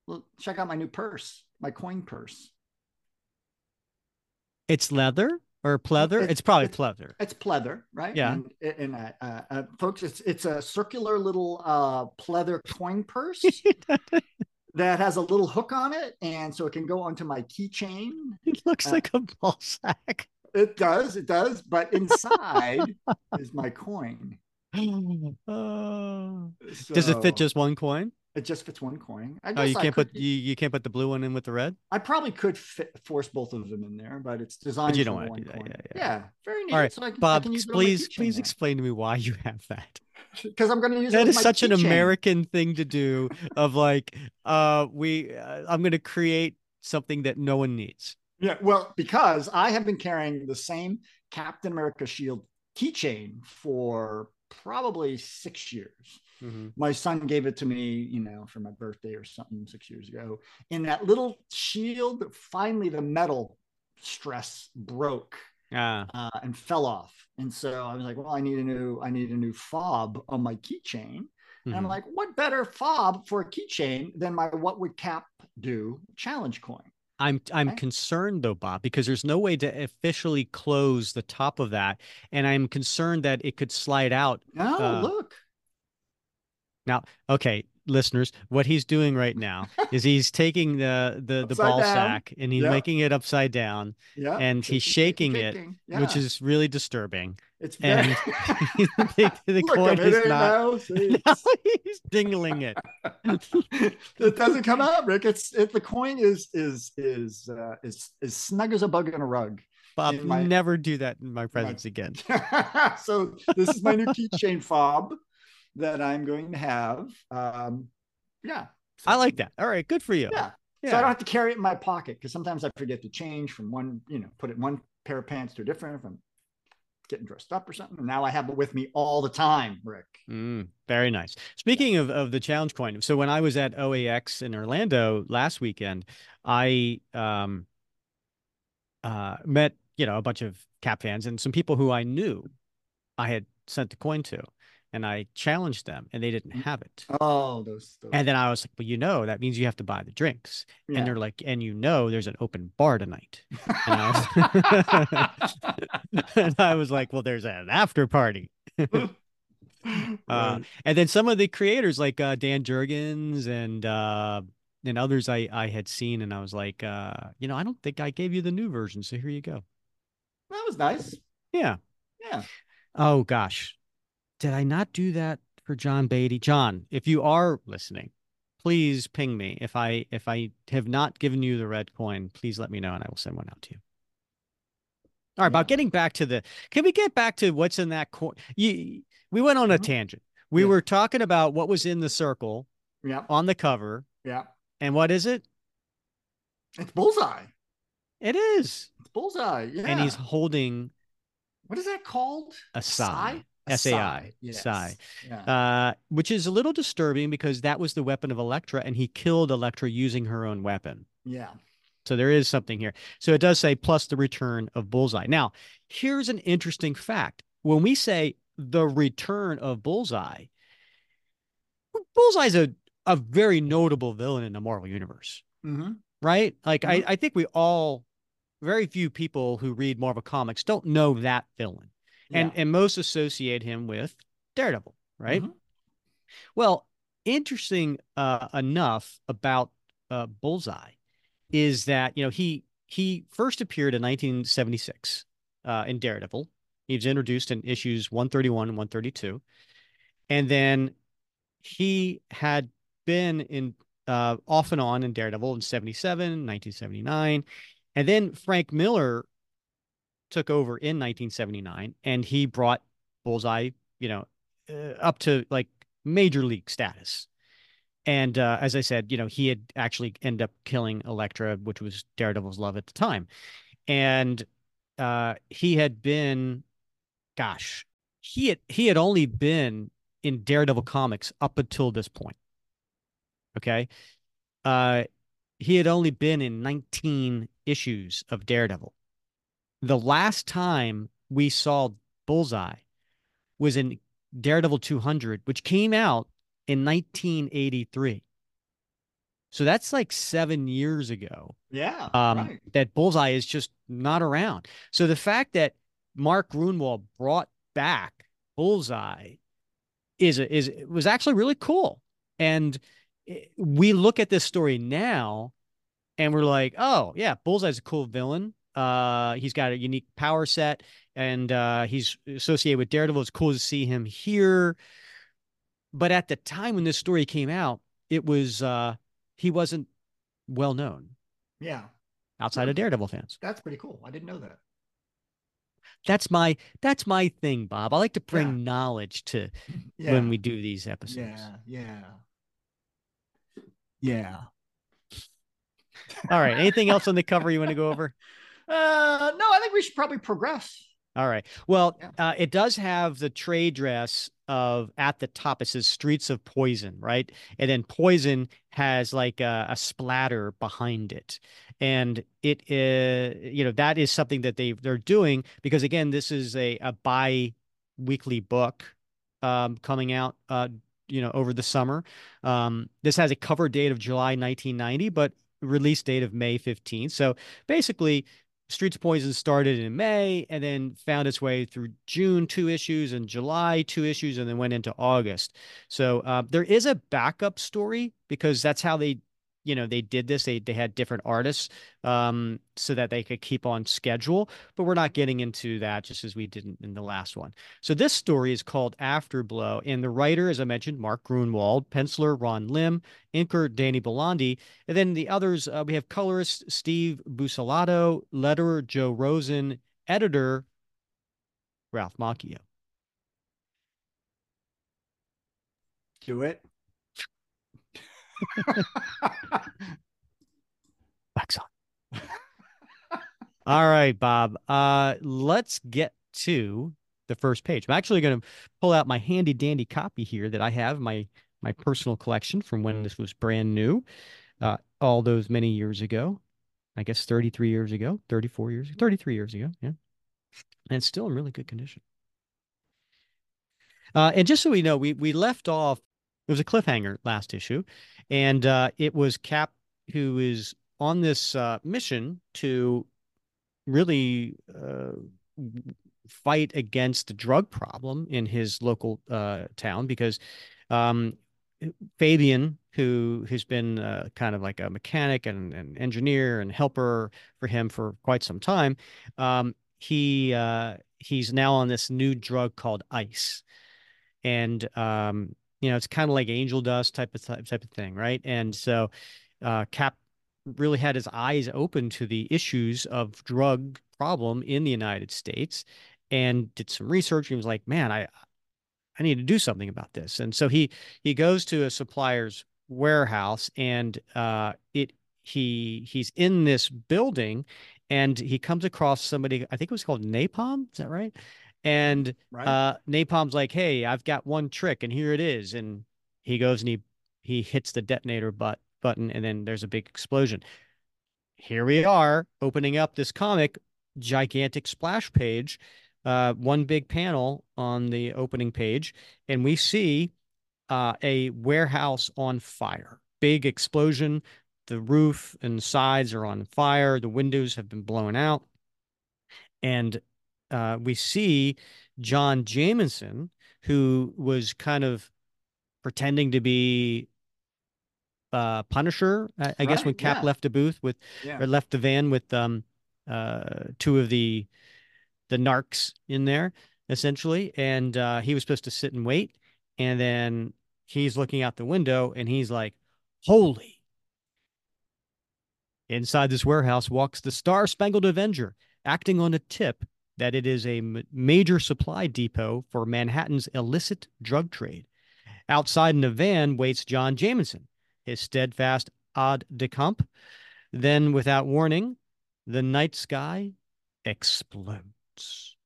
well, check out my new purse, my coin purse. It's leather or pleather? It's- It's, probably it's- pleather. It's pleather, right? Yeah. And, and uh, uh, uh, folks, it's it's a circular little uh, pleather coin purse that has a little hook on it, and so it can go onto my keychain. It looks Uh, like a ball sack. It does, it does, but inside is my coin. Oh. Does it fit just one coin? It just fits one coin. I Oh, you I can't could, put you, you can't put the blue one in with the red. I probably could fit, force both of them in there, but it's designed. But you for don't wanna one do that, coin. yeah, yeah. very neat. All right, so I can, Bob, can use it on my please please explain to me why you have that. Because I'm going to use it. That is such an. American thing to do. Of like, uh, we uh, I'm going to create something that no one needs. Yeah, well, because I have been carrying the same Captain America shield keychain for probably six years. Mhm. My son gave it to me, you know, for my birthday or something six years ago. And that little shield, finally the metal stress broke Ah, uh, and fell off. And so I was like, well, I need a new, I need a new fob on my keychain. And I'm mhm. like, what better fob for a keychain than my what would cap do challenge coin? I'm I'm Right. concerned though, Bob, because there's no way to officially close the top of that, and I'm concerned that it could slide out. No, Uh, look. Now, okay, listeners, what he's doing right now is he's taking the the the ball down. sack and he's Yeah. making it upside down, Yeah. and he's shaking it, which is really disturbing. it's very and the, the look coin at it is there not. now. Now he's dingling it. it doesn't come out, Rick. It's it, the coin is is is uh, is is snug as a bug in a rug. Bob, in my- never do that in my presence again. so this is my new keychain fob that I'm going to have. Um, yeah, So- I like that. All right, good for you. Yeah. Yeah. So I don't have to carry it in my pocket because sometimes I forget to change from one, you know, put it in one pair of pants to a different if I'm getting dressed up or something. And now I have it with me all the time, Rick. Mm, very nice. Speaking of, of the challenge coin, so when I was at OAX in Orlando last weekend, I um uh met, you know, a bunch of cap fans and some people who I knew I had sent the coin to, and I challenged them and they didn't have it. Oh, those. those And then I was like, well, you know, that means you have to buy the drinks. yeah. And they're like, and you know, there's an open bar tonight. And I was, and I was like, well, there's an after party. Uh, and then some of the creators like uh, Dan Jurgens and uh, and others I I had seen, and I was like, uh, you know, I don't think I gave you the new version, so here you go. that was nice. Yeah. Yeah. Oh gosh, did I not do that for John Beatty? John, if you are listening, please ping me. If I if I have not given you the red coin, please let me know, and I will send one out to you. All right, about getting back to the. Can we get back to what's in that coin? You, we went on a Mhm. tangent. We Yeah. were talking about what was in the circle Yeah. on the cover, Yeah. and what is it? It's bullseye. It is, It's bullseye. Yeah. and he's holding what is that called? a sai, A S A I, Yes. sai. Yeah. uh, which is a little disturbing because that was the weapon of Elektra, and he killed Elektra using her own weapon. yeah. So there is something here. So it does say plus the return of Bullseye. Now, here's an interesting fact. When we say the return of Bullseye, Bullseye's a, a very notable villain in the Marvel universe, hmm right? Like Mhm. I, I think we all very few people who read Marvel comics don't know that villain. And and most associate him with Daredevil, right? Mhm. Well, interesting uh, enough about uh, Bullseye is that you know he he first appeared in 1976 uh, in Daredevil. He was introduced in issues 131 and 132, and then he had been in uh, off and on in Daredevil in 77, 1979, and then Frank Miller took over in 1979, and he brought Bullseye, you know, uh, up to like major league status. And uh, as I said, you know, he had actually ended up killing Elektra, which was Daredevil's love at the time. And uh, he had been, gosh, he had he had only been in Daredevil comics up until this point. Okay, uh, he had only been in 19 issues of Daredevil. The last time we saw Bullseye was in Daredevil 200, which came out in 1983. So that's like seven years ago. Yeah. Um, right. that Bullseye is just not around. So the fact that Mark Gruenwald brought back Bullseye is a, is was actually really cool. And eh, we look at this story now, and we're like, oh yeah, Bullseye's a cool villain. Uh, he's got a unique power set, and uh, he's associated with Daredevil. It's cool to see him here. But at the time when this story came out, it was uh, he wasn't well known Yeah. outside of Daredevil fans. That's pretty cool. I didn't know that. That's my that's my thing, Bob. I like to bring Yeah. knowledge to Yeah. when we do these episodes. Yeah. Yeah. Yeah. All right. Anything else on the cover you want to go over? Uh, no, I think we should probably progress. All right. Well, yeah. uh, it does have the trade dress of at the top. It says "Streets of Poison," right? And then "Poison" has like a, a splatter behind it, and it is uh, you know that is something that they they're doing because again, this is a a bi-weekly book um, coming out. Uh, you know, over the summer. Um, this has a cover date of July 1990, but release date of May 15th. So basically, Streets of Poison started in May and then found its way through June, two issues, and July, two issues, and then went into August. So uh, there is a backup story because that's how they you know they did this they they had different artists um, so that they could keep on schedule but we're not getting into that just as we didn't in the last one. So this story is called afterblow and the writer as i mentioned mark gruenwald penciler ron lim inker danny Bulanadi, and then the others uh, we have colorist steve Buccellato letterer joe rosen editor ralph macchio. Do it On. All right, Bob. Uh, let's get to the first page. I'm actually going to pull out my handy dandy copy here that I have my my personal collection from when this was brand new, uh, all those many years ago. I guess 33 years ago, 34 years, 33 years ago. Yeah. And still in really good condition. Uh, and just so we know, we we left off. It was a cliffhanger last issue, and uh, it was Cap who is on this uh, mission to really uh, fight against the drug problem in his local uh, town because um, Fabian, who has been uh, kind of like a mechanic and an engineer and helper for him for quite some time, um, he uh, he's now on this new drug called ice, and um, you know, it's kind of like angel dust type of type of thing, right? And so uh, Cap really had his eyes open to the issues of drug problem in the United States and did some research. He was like, man, I I need to do something about this. And so he he goes to a supplier's warehouse and uh, it he he's in this building and he comes across somebody I think it was called Napalm. Is that right? And right. uh, Napalm's like, "Hey, I've got one trick, and here it is." And he goes and he he hits the detonator but, button, and then there's a big explosion. Here we are opening up this comic, gigantic splash page, uh, one big panel on the opening page, and we see uh, a warehouse on fire. Big explosion. The roof and sides are on fire. The windows have been blown out. And uh, we see John Jameson, who was kind of pretending to be uh, Punisher, I, I right, guess, when Cap yeah. left the booth with yeah. or left the van with um, uh, two of the the narcs in there, essentially, and uh, he was supposed to sit and wait, and then he's looking out the window and he's like, "Holy!" Inside this warehouse walks the Star Spangled Avenger, acting on a tip that it is a major supply depot for Manhattan's illicit drug trade. Outside in a van waits John Jameson, his steadfast aide de camp. Then, without warning, the night sky explodes.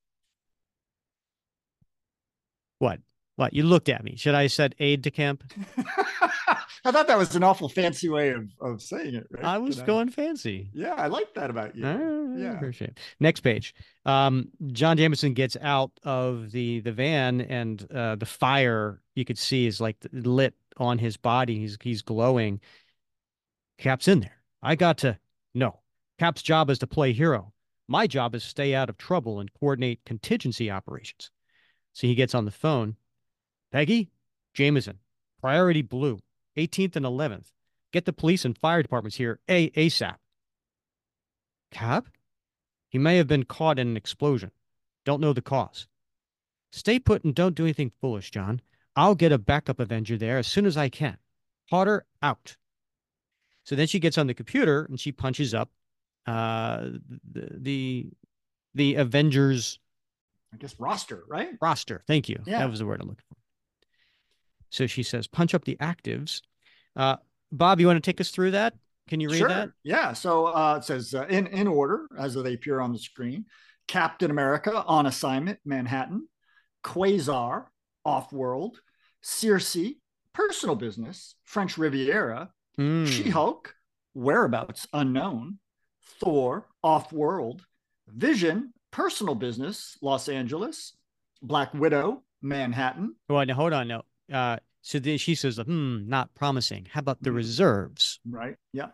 What? What? You looked at me. Should I have said aide de camp? I thought that was an awful fancy way of, of saying it. Right? I was Did going I... fancy. Yeah, I like that about you. Uh, yeah, appreciate. It. Next page. Um, John Jameson gets out of the the van, and uh, the fire you could see is like lit on his body. He's he's glowing. Cap's in there. I got to no. Cap's job is to play hero. My job is to stay out of trouble and coordinate contingency operations. So he gets on the phone. Peggy, Jameson, priority blue. 18th and 11th. Get the police and fire departments here A ASAP. Cap? He may have been caught in an explosion. Don't know the cause. Stay put and don't do anything foolish, John. I'll get a backup Avenger there as soon as I can. Potter out. So then she gets on the computer and she punches up uh, the, the the Avengers. I guess roster, right? Roster. Thank you. Yeah. That was the word I'm looking for. So she says, punch up the actives. Uh, Bob, you want to take us through that? Can you read sure. that? Yeah. So uh, it says uh, in in order as they appear on the screen. Captain America on assignment, Manhattan, Quasar, off world, Sersi, personal business, French Riviera, mm. She Hulk, whereabouts unknown, Thor, off world, Vision, personal business, Los Angeles, Black Widow, Manhattan. Well, now hold on. No. Uh, so then she says, hmm, not promising. How about the hmm. reserves? Right. Yeah.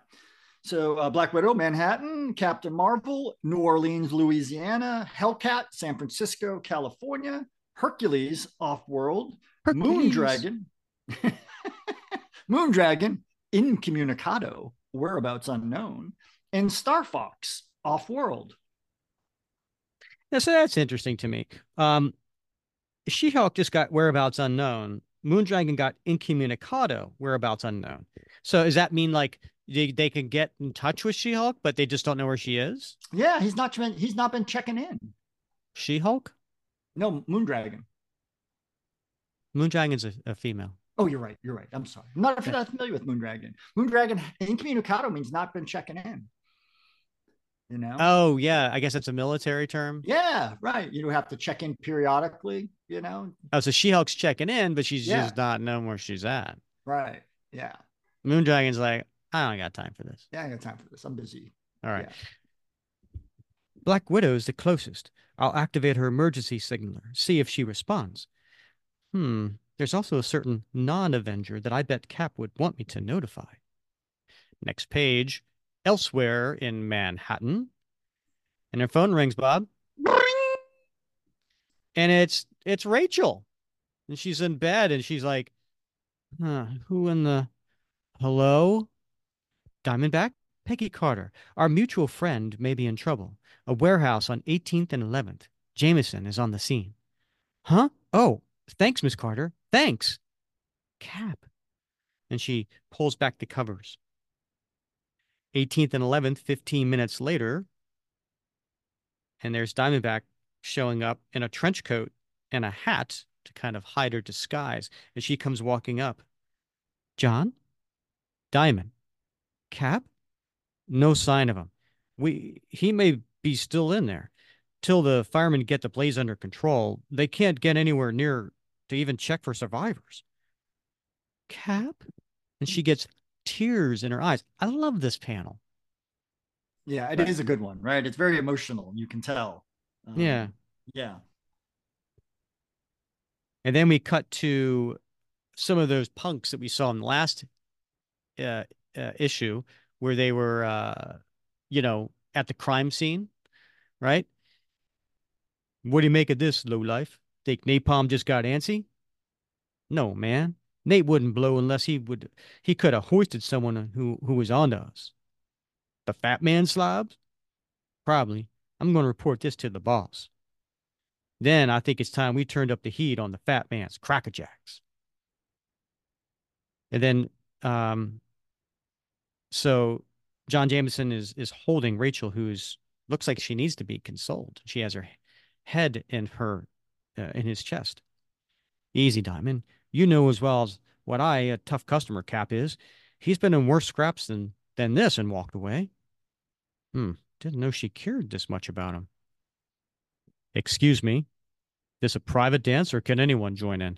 So uh, Black Widow, Manhattan, Captain Marvel, New Orleans, Louisiana, Hellcat, San Francisco, California, Hercules, Off-World, Moon Dragon, Moon Dragon, Incommunicado, whereabouts unknown, and Star Fox, Off-World. Yeah, so that's interesting to me. Um, She-Hulk just got whereabouts unknown. Moondragon got incommunicado, whereabouts unknown. So does that mean like they, they can get in touch with She-Hulk, but they just don't know where she is? Yeah, he's not been he's not been checking in. She-Hulk? No, Moondragon. Moondragon's a, a female. Oh, you're right. You're right. I'm sorry. I'm not, not familiar with Moondragon. Moondragon incommunicado means not been checking in. You know? Oh, yeah. I guess it's a military term. Yeah, right. You have to check in periodically, you know? Oh, so She Hulk's checking in, but she's yeah. just not knowing where she's at. Right. Yeah. Moondragon's like, I don't got time for this. Yeah, I got time for this. I'm busy. All right. Yeah. Black Widow's the closest. I'll activate her emergency signaler, see if she responds. Hmm, there's also a certain non Avenger that I bet Cap would want me to notify. Next page, elsewhere in Manhattan. And her phone rings, Bob. And it's it's Rachel. And she's in bed and she's like, huh, who in the hello? Diamondback? Peggy Carter. Our mutual friend may be in trouble. A warehouse on 18th and 11th. Jameson is on the scene. Huh? Oh, thanks, Miss Carter. Thanks. Cap. And she pulls back the covers. 18th and 11th, 15 minutes later, and there's Diamondback showing up in a trench coat and a hat to kind of hide her disguise. And she comes walking up. John? Diamond? Cap? No sign of him. We he may be still in there. Till the firemen get the blaze under control, they can't get anywhere near to even check for survivors. Cap? And she gets tears in her eyes. I love this panel. Yeah, it is a good one, right? It's very emotional. You can tell. Um, yeah. Yeah. And then we cut to some of those punks that we saw in the last uh, uh, issue where they were, uh, you know, at the crime scene, right? What do you make of this, low life? Think Napalm just got antsy? No, man. Nate wouldn't blow unless he would. He could have hoisted someone who who was onto us. The fat man slobs? Probably. I'm going to report this to the boss. Then I think it's time we turned up the heat on the fat man's crackerjacks. And then, um, so John Jameson is is holding Rachel, who's looks like she needs to be consoled. She has her head in her uh, in his chest. Easy, Diamond. You know as well as what I, a tough customer cap is. He's been in worse scraps than than this and walked away. Hmm. Didn't know she cared this much about him. Excuse me. This a private dance or can anyone join in?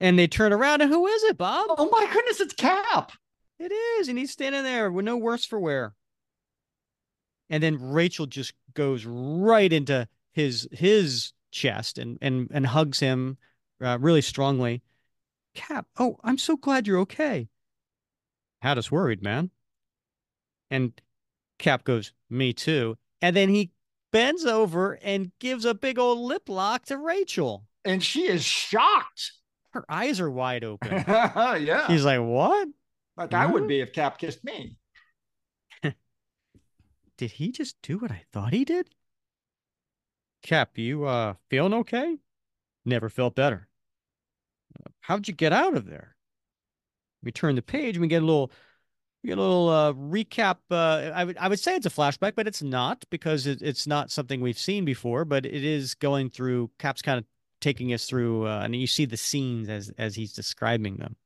And they turn around and who is it, Bob? Oh my goodness, it's Cap. It is, and he's standing there with no worse for wear. And then Rachel just goes right into his his chest and and and hugs him uh, really strongly. Cap, oh, I'm so glad you're okay. Had us worried, man. And Cap goes, Me too. And then he bends over and gives a big old lip lock to Rachel. And she is shocked. Her eyes are wide open. yeah. He's like, What? Like I would be if Cap kissed me. did he just do what I thought he did? Cap, you uh feeling okay? Never felt better. How'd you get out of there? We turn the page and we get a little a little uh, recap. Uh, I would I would say it's a flashback, but it's not because it, it's not something we've seen before. But it is going through. Cap's kind of taking us through, uh, and you see the scenes as as he's describing them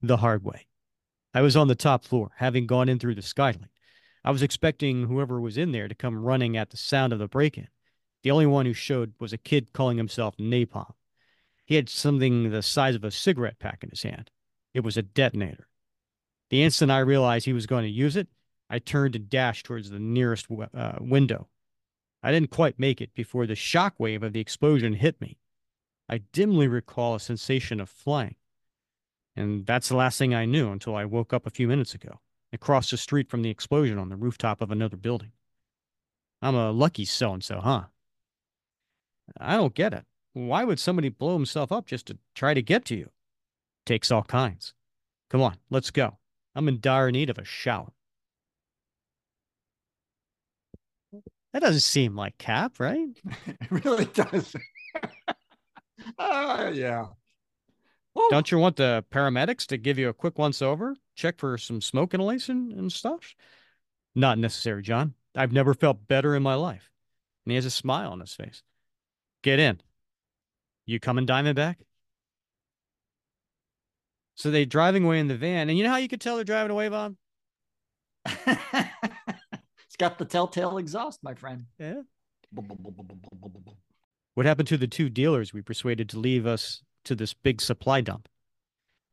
the hard way. I was on the top floor, having gone in through the skylight. I was expecting whoever was in there to come running at the sound of the break in. The only one who showed was a kid calling himself Napalm. He had something the size of a cigarette pack in his hand. It was a detonator. The instant I realized he was going to use it, I turned and dashed towards the nearest uh, window. I didn't quite make it before the shock wave of the explosion hit me. I dimly recall a sensation of flying. And that's the last thing I knew until I woke up a few minutes ago across the street from the explosion on the rooftop of another building. I'm a lucky so and so, huh? I don't get it. Why would somebody blow himself up just to try to get to you? Takes all kinds. Come on, let's go. I'm in dire need of a shower. That doesn't seem like Cap, right? it really does. uh, yeah. Don't you want the paramedics to give you a quick once over, check for some smoke inhalation and stuff? Not necessary, John. I've never felt better in my life. And he has a smile on his face. Get in. You coming, Diamondback? So they driving away in the van, and you know how you could tell they're driving away, Bob? it's got the telltale exhaust, my friend. Yeah. What happened to the two dealers we persuaded to leave us to this big supply dump?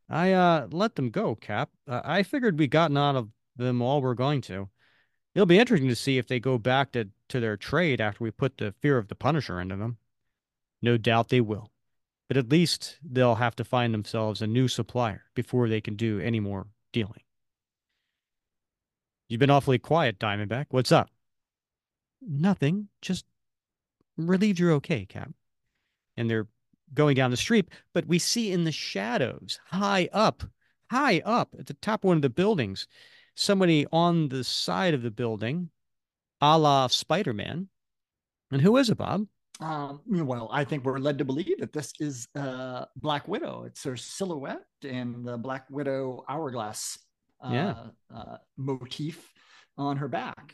I uh let them go, Cap. Uh, I figured we'd gotten out of them all we're going to. It'll be interesting to see if they go back to, to their trade after we put the fear of the Punisher into them. No doubt they will. But at least they'll have to find themselves a new supplier before they can do any more dealing. You've been awfully quiet, Diamondback. What's up? Nothing. Just relieved you're okay, Cap. And they're going down the street, but we see in the shadows, high up, high up at the top of one of the buildings, somebody on the side of the building, a la Spider Man. And who is it, Bob? Um, well, I think we're led to believe that this is uh, Black Widow. It's her silhouette and the Black Widow hourglass uh, yeah. uh, motif on her back.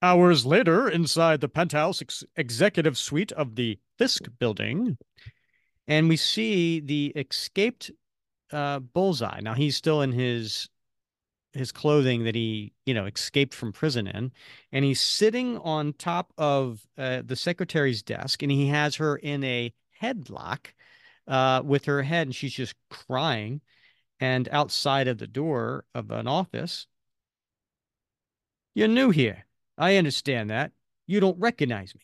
Hours later, inside the penthouse ex- executive suite of the Fisk building, and we see the escaped uh, Bullseye. Now he's still in his his clothing that he you know escaped from prison in, and he's sitting on top of uh, the secretary's desk, and he has her in a headlock uh, with her head, and she's just crying. And outside of the door of an office, you're new here. I understand that. You don't recognize me.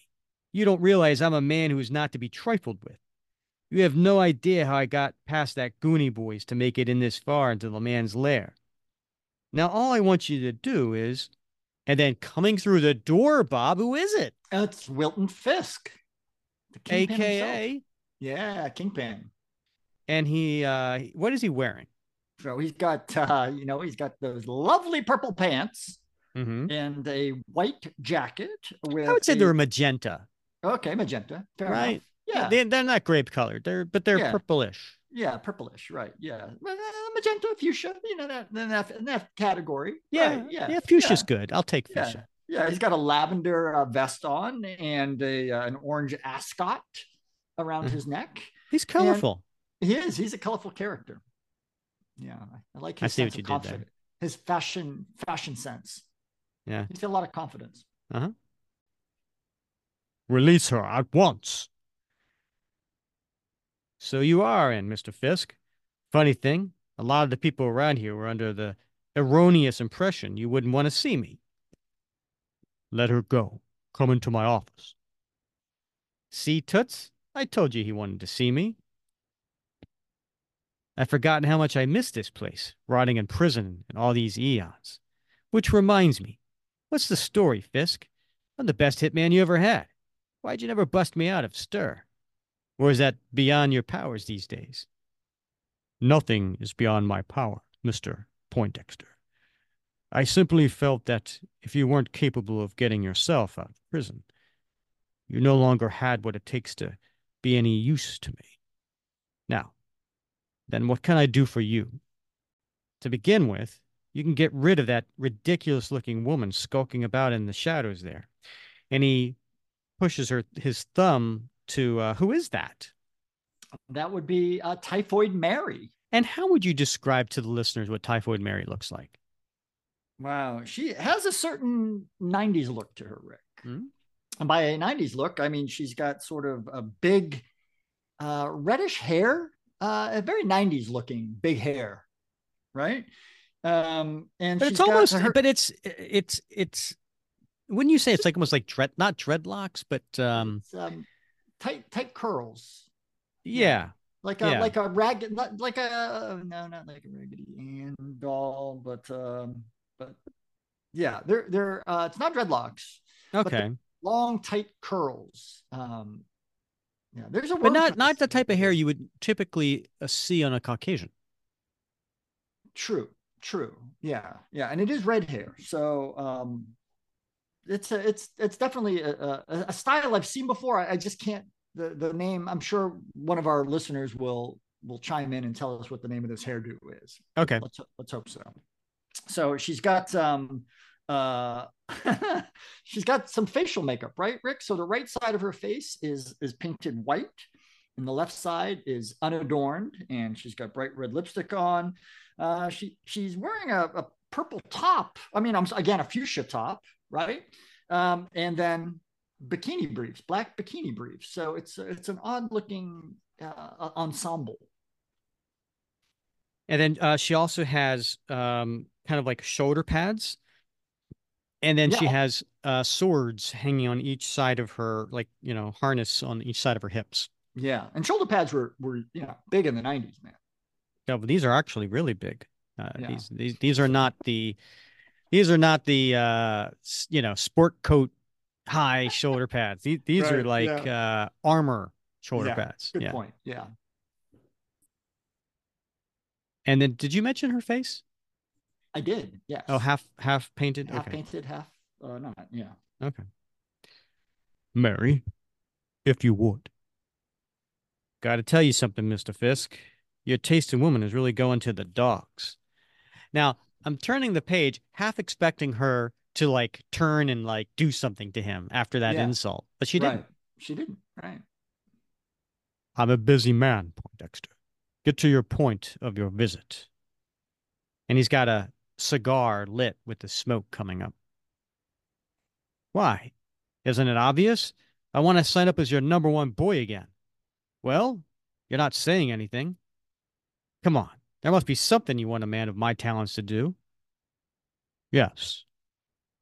You don't realize I'm a man who is not to be trifled with. You have no idea how I got past that Goonie boys to make it in this far into the man's lair. Now, all I want you to do is, and then coming through the door, Bob, who is it? It's Wilson Fisk, AKA. Himself. Yeah, Kingpin. And he, uh, what is he wearing? So he's got, uh, you know, he's got those lovely purple pants mm-hmm. and a white jacket with. I would say a... they're magenta. Okay, magenta. Fair right. Enough. Yeah. They, they're not grape colored. They're but they're yeah. purplish. Yeah, purplish. Right. Yeah. Uh, magenta, fuchsia. You know that in that in that category. Yeah. Right. Yeah. Yeah. Fuchsia's yeah. good. I'll take fuchsia. Yeah. yeah. He's got a lavender uh, vest on and a uh, an orange ascot around mm-hmm. his neck. He's colorful. And he is. He's a colorful character. Yeah, I like his I see sense what you of confidence. His fashion fashion sense. Yeah. He's got a lot of confidence. Uh huh. Release her at once. So you are in, Mr. Fisk. Funny thing, a lot of the people around here were under the erroneous impression you wouldn't want to see me. Let her go. Come into my office. See, Toots? I told you he wanted to see me. I've forgotten how much I missed this place, rotting in prison in all these eons. Which reminds me, what's the story, Fisk? I'm the best hitman you ever had. Why'd you never bust me out of stir? Or is that beyond your powers these days? Nothing is beyond my power, Mr. Poindexter. I simply felt that if you weren't capable of getting yourself out of prison, you no longer had what it takes to be any use to me. Now, then what can I do for you? To begin with, you can get rid of that ridiculous looking woman skulking about in the shadows there. And he pushes her his thumb to uh, who is that? That would be uh, Typhoid Mary. And how would you describe to the listeners what Typhoid Mary looks like? Wow. She has a certain 90s look to her, Rick. Hmm? And by a 90s look, I mean she's got sort of a big uh, reddish hair, uh, a very 90s looking big hair, right? Um, and But she's it's got almost, her, but it's, it's, it's, wouldn't you say it's like almost like dread, not dreadlocks, but um, um, tight tight curls, yeah, like a Yeah. like a ragged, not like a no, not like a raggedy Ann doll, but um, but yeah, they're they're uh, it's not dreadlocks, okay, long tight curls. Um, yeah, there's a but not not the type of hair you would typically uh, see on a Caucasian. True, true. Yeah, yeah, and it is red hair. So um, it's a, it's it's definitely a, a, a style I've seen before. I, I just can't the the name. I'm sure one of our listeners will will chime in and tell us what the name of this hairdo is. Okay, Let's let's hope so. So she's got um uh she's got some facial makeup, right, Rick? So the right side of her face is is painted white, and the left side is unadorned, and she's got bright red lipstick on. Uh, she she's wearing a, a purple top. I mean, I'm again a fuchsia top, right? Um, and then bikini briefs, black bikini briefs. So it's it's an odd looking uh, ensemble. and then uh, she also has um kind of like shoulder pads, and then she has uh swords hanging on each side of her, like you know, harness on each side of her hips. Yeah, and shoulder pads were were you know big in the '90s, man. Yeah, but these are actually really big. Uh, Yeah. These these these are not the these are not the uh you know sport coat high shoulder pads. These these are Right, like uh armor shoulder Yeah, pads. Good yeah. point. Yeah, And then did you mention her face? I did. Yes. Oh, half half painted. half okay. painted, half uh, not. Yeah. Okay. Mary, if you would. Got to tell you something, Mr. Fisk. Your taste in woman is really going to the dogs. Now, I'm turning the page, half expecting her to like turn and like do something to him after that Yeah. insult, but she didn't. Right. She didn't. Right. I'm a busy man, Poindexter. Get to your point of your visit. And he's got a cigar lit with the smoke coming up. Why? Isn't it obvious? I want to sign up as your number one boy again. Well, you're not saying anything. Come on. There must be something you want a man of my talents to do. Yes,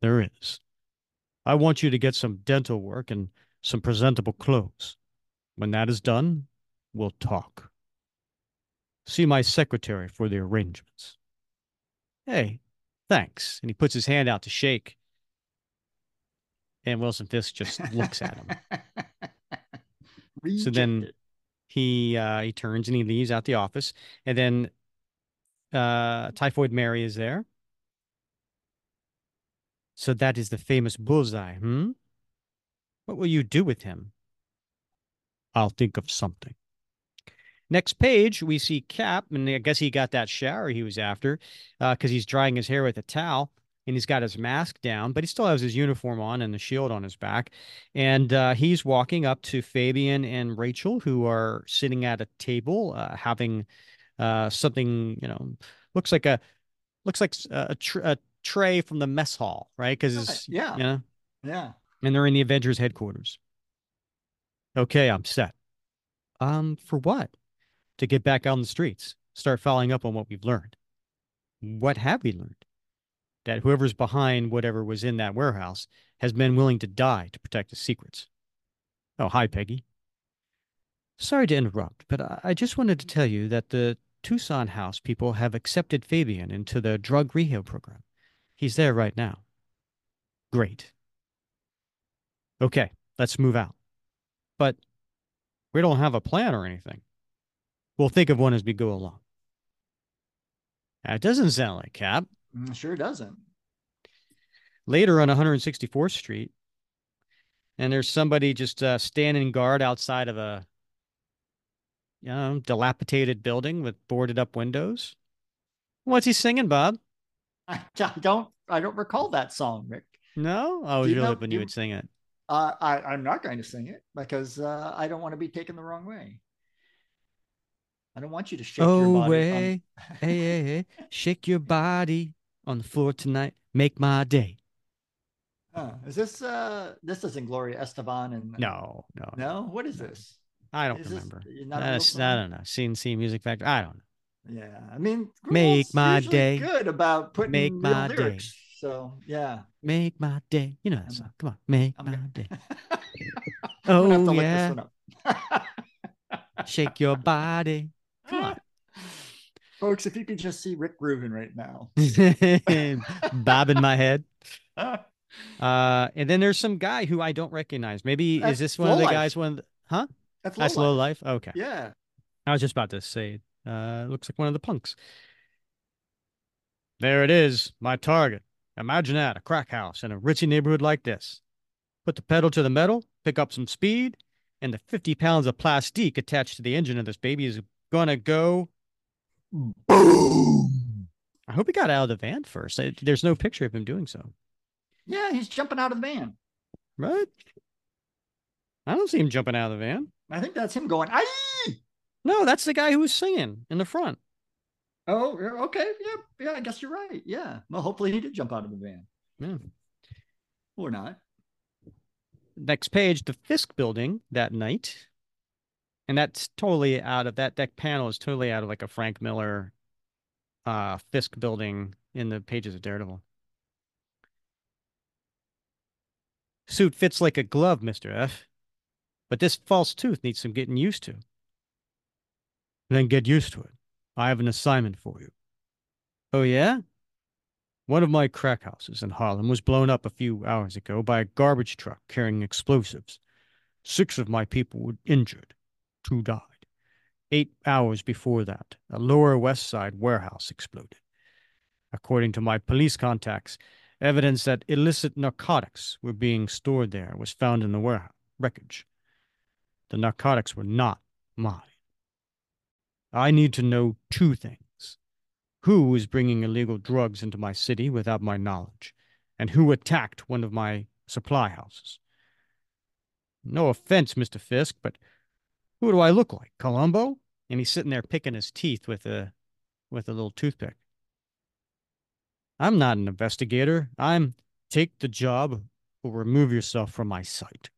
there is. I want you to get some dental work and some presentable clothes. When that is done, we'll talk. See my secretary for the arrangements. Hey, thanks. And he puts his hand out to shake. And Wilson Fisk just looks at him. So then- He uh he turns and he leaves out the office. And then uh Typhoid Mary is there. So that is the famous bullseye, hmm? What will you do with him? I'll think of something. Next page, we see Cap, and I guess he got that shower he was after because he's drying his hair with a towel and he's got his mask down, but he still has his uniform on and the shield on his back. And uh, he's walking up to Fabian and Rachel, who are sitting at a table uh, having uh, something, you know, looks like a looks like a, a, tr- a tray from the mess hall, right? Because yeah. you know, Yeah. and they're in the Avengers headquarters. Okay, I'm set. Um, for what? To get back out on the streets, start following up on what we've learned. What have we learned? That whoever's behind whatever was in that warehouse has been willing to die to protect his secrets. Oh, hi, Peggy. Sorry to interrupt, but I- I just wanted to tell you that the Tucson House people have accepted Fabian into the drug rehab program. He's there right now. Great. Okay, let's move out. But we don't have a plan or anything. We'll think of one as we go along. That doesn't sound like Cap. Mm, Sure doesn't. Later on 164th Street, and there's somebody just uh, standing guard outside of a you know, dilapidated building with boarded up windows. What's he singing, Bob? I don't. I don't recall that song, Rick. No? I was really know- hoping you you- would sing it. Uh, I, I'm not going to sing it because uh, I don't want to be taken the wrong way. I don't want you to shake your Oh, body. on- hey, hey, hey. Shake your body on the floor tonight. Make my day. Huh. Is this uh this isn't Gloria Estefan and No, no, no? What is this? I don't Is remember. a I don't know. C+C Music Factory. I don't know. Yeah, I mean, Make my day. Good about putting Make my day. lyrics. So yeah. Make my day. You know that song. Come on. Make I'm my gonna- day. I'm gonna have Oh, yeah. this one up. Shake your body. Come on. Folks, if you could just see Rick Rubin right now. Bobbing my head. Uh, and then there's some guy who I don't recognize. Maybe That's is this one of the Lowlife. guys? One the, huh? low That's low life. Okay. Yeah. I was just about to say, uh, looks like one of the punks. There it is, my target. Imagine that, a crack house in a ritzy neighborhood like this. Put the pedal to the metal, pick up some speed, and the 50 pounds of plastique attached to the engine of this baby is gonna go boom. I hope he got out of the van first. There's no picture of him doing so, Yeah, he's jumping out of the van. right? I don't see him jumping out of the van. I think that's him going, Aye! No, that's the guy who was singing in the front. Oh, okay. Yeah, yeah, I guess you're right. Yeah. Well, hopefully he did jump out of the van. Yeah. Or not. next page, the Fisk building that night. And that's totally out of that deck panel is totally out of like a Frank Miller uh Fisk building in the pages of Daredevil. Suit fits like a glove, Mr. F. But this false tooth needs some getting used to. Then get used to it. I have an assignment for you. Oh yeah? One of my crack houses in Harlem was blown up a few hours ago by a garbage truck carrying explosives. Six of my people were injured. Two died. Eight hours before that, a Lower West Side warehouse exploded. According to my police contacts, evidence that illicit narcotics were being stored there was found in the warehouse wreckage. The narcotics were not mine. I need to know two things who is bringing illegal drugs into my city without my knowledge, and who attacked one of my supply houses. No offense, Mr. Fisk, but who do I look like? Columbo? And he's sitting there picking his teeth with a with a little toothpick. I'm not an investigator. I'm take the job or remove yourself from my sight.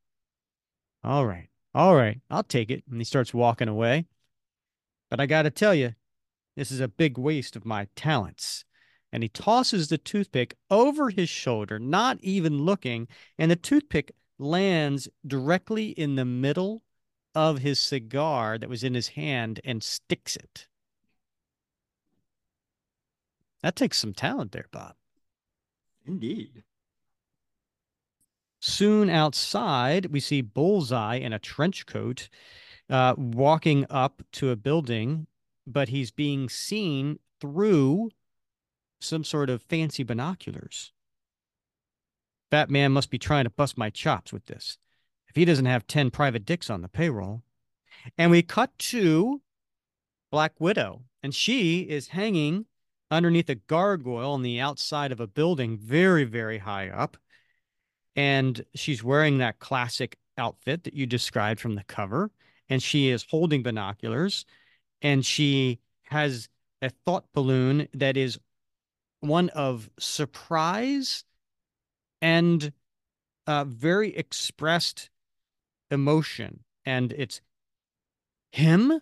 All right. All right. I'll take it. And he starts walking away. But I got to tell you, this is a big waste of my talents. And he tosses the toothpick over his shoulder, not even looking, and the toothpick lands directly in the middle of his cigar that was in his hand and sticks it. That takes some talent there, Bob. Indeed. Soon outside, we see Bullseye in a trench coat uh, walking up to a building, but he's being seen through some sort of fancy binoculars. Batman must be trying to bust my chops with this. If he doesn't have 10 private dicks on the payroll. And we cut to Black Widow, and she is hanging underneath a gargoyle on the outside of a building very, very high up. And she's wearing that classic outfit that you described from the cover. And she is holding binoculars. And she has a thought balloon that is one of surprise and uh, very expressed emotion. And it's him.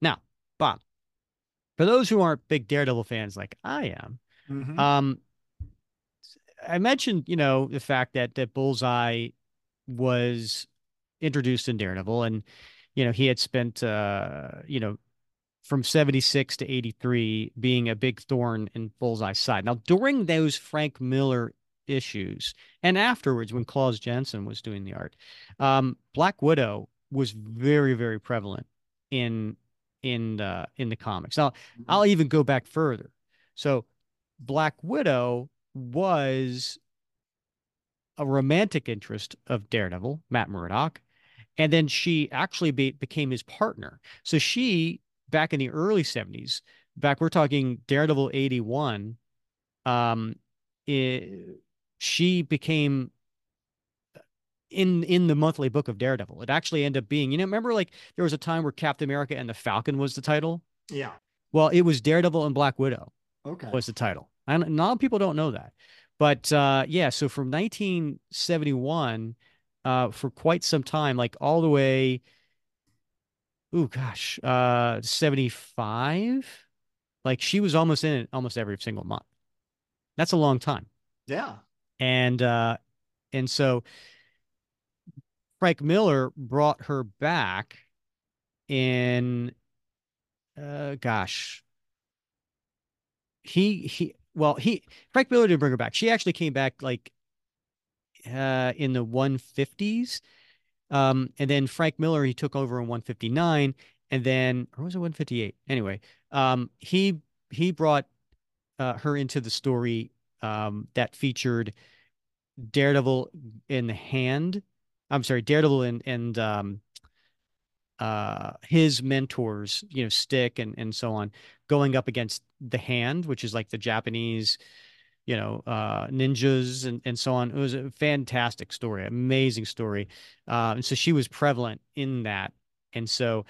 Now, Bob, for those who aren't big Daredevil fans like I am, Mhm. um, I mentioned, you know, the fact that that Bullseye was introduced in Daredevil, and you know he had spent, uh, you know, from seventy six to eighty three being a big thorn in Bullseye's side. Now, during those Frank Miller issues, and afterwards when Klaus Janson was doing the art, um, Black Widow was very, very prevalent in in uh, in the comics. Now, I'll even go back further. So, Black Widow was a romantic interest of Daredevil, Matt Murdock, and then she actually be, became his partner. So she, back in the early 70s, back we're talking Daredevil 81, um, it, she became in in the monthly book of Daredevil. It actually ended up being, you know, remember like there was a time where Captain America and the Falcon was the title? Yeah. Well, it was Daredevil and Black Widow Okay. was the title. And a lot of people don't know that. But uh, yeah, so from 1971, uh, for quite some time, like all the way, oh gosh, uh, 75, like she was almost in it almost every single month. That's a long time. Yeah. And uh, and so Frank Miller brought her back in uh gosh he he well he Frank Miller didn't bring her back. She actually came back like uh in the 150s. Um and then Frank Miller he took over in 159 and then or was it 158? Anyway, um he he brought uh, her into the story um that featured Daredevil in the hand. I'm sorry, Daredevil and and um uh his mentors, you know, Stick and and so on, going up against the hand, which is like the Japanese, you know, uh ninjas and and so on. It was a fantastic story, amazing story. Uh, and so she was prevalent in that. And so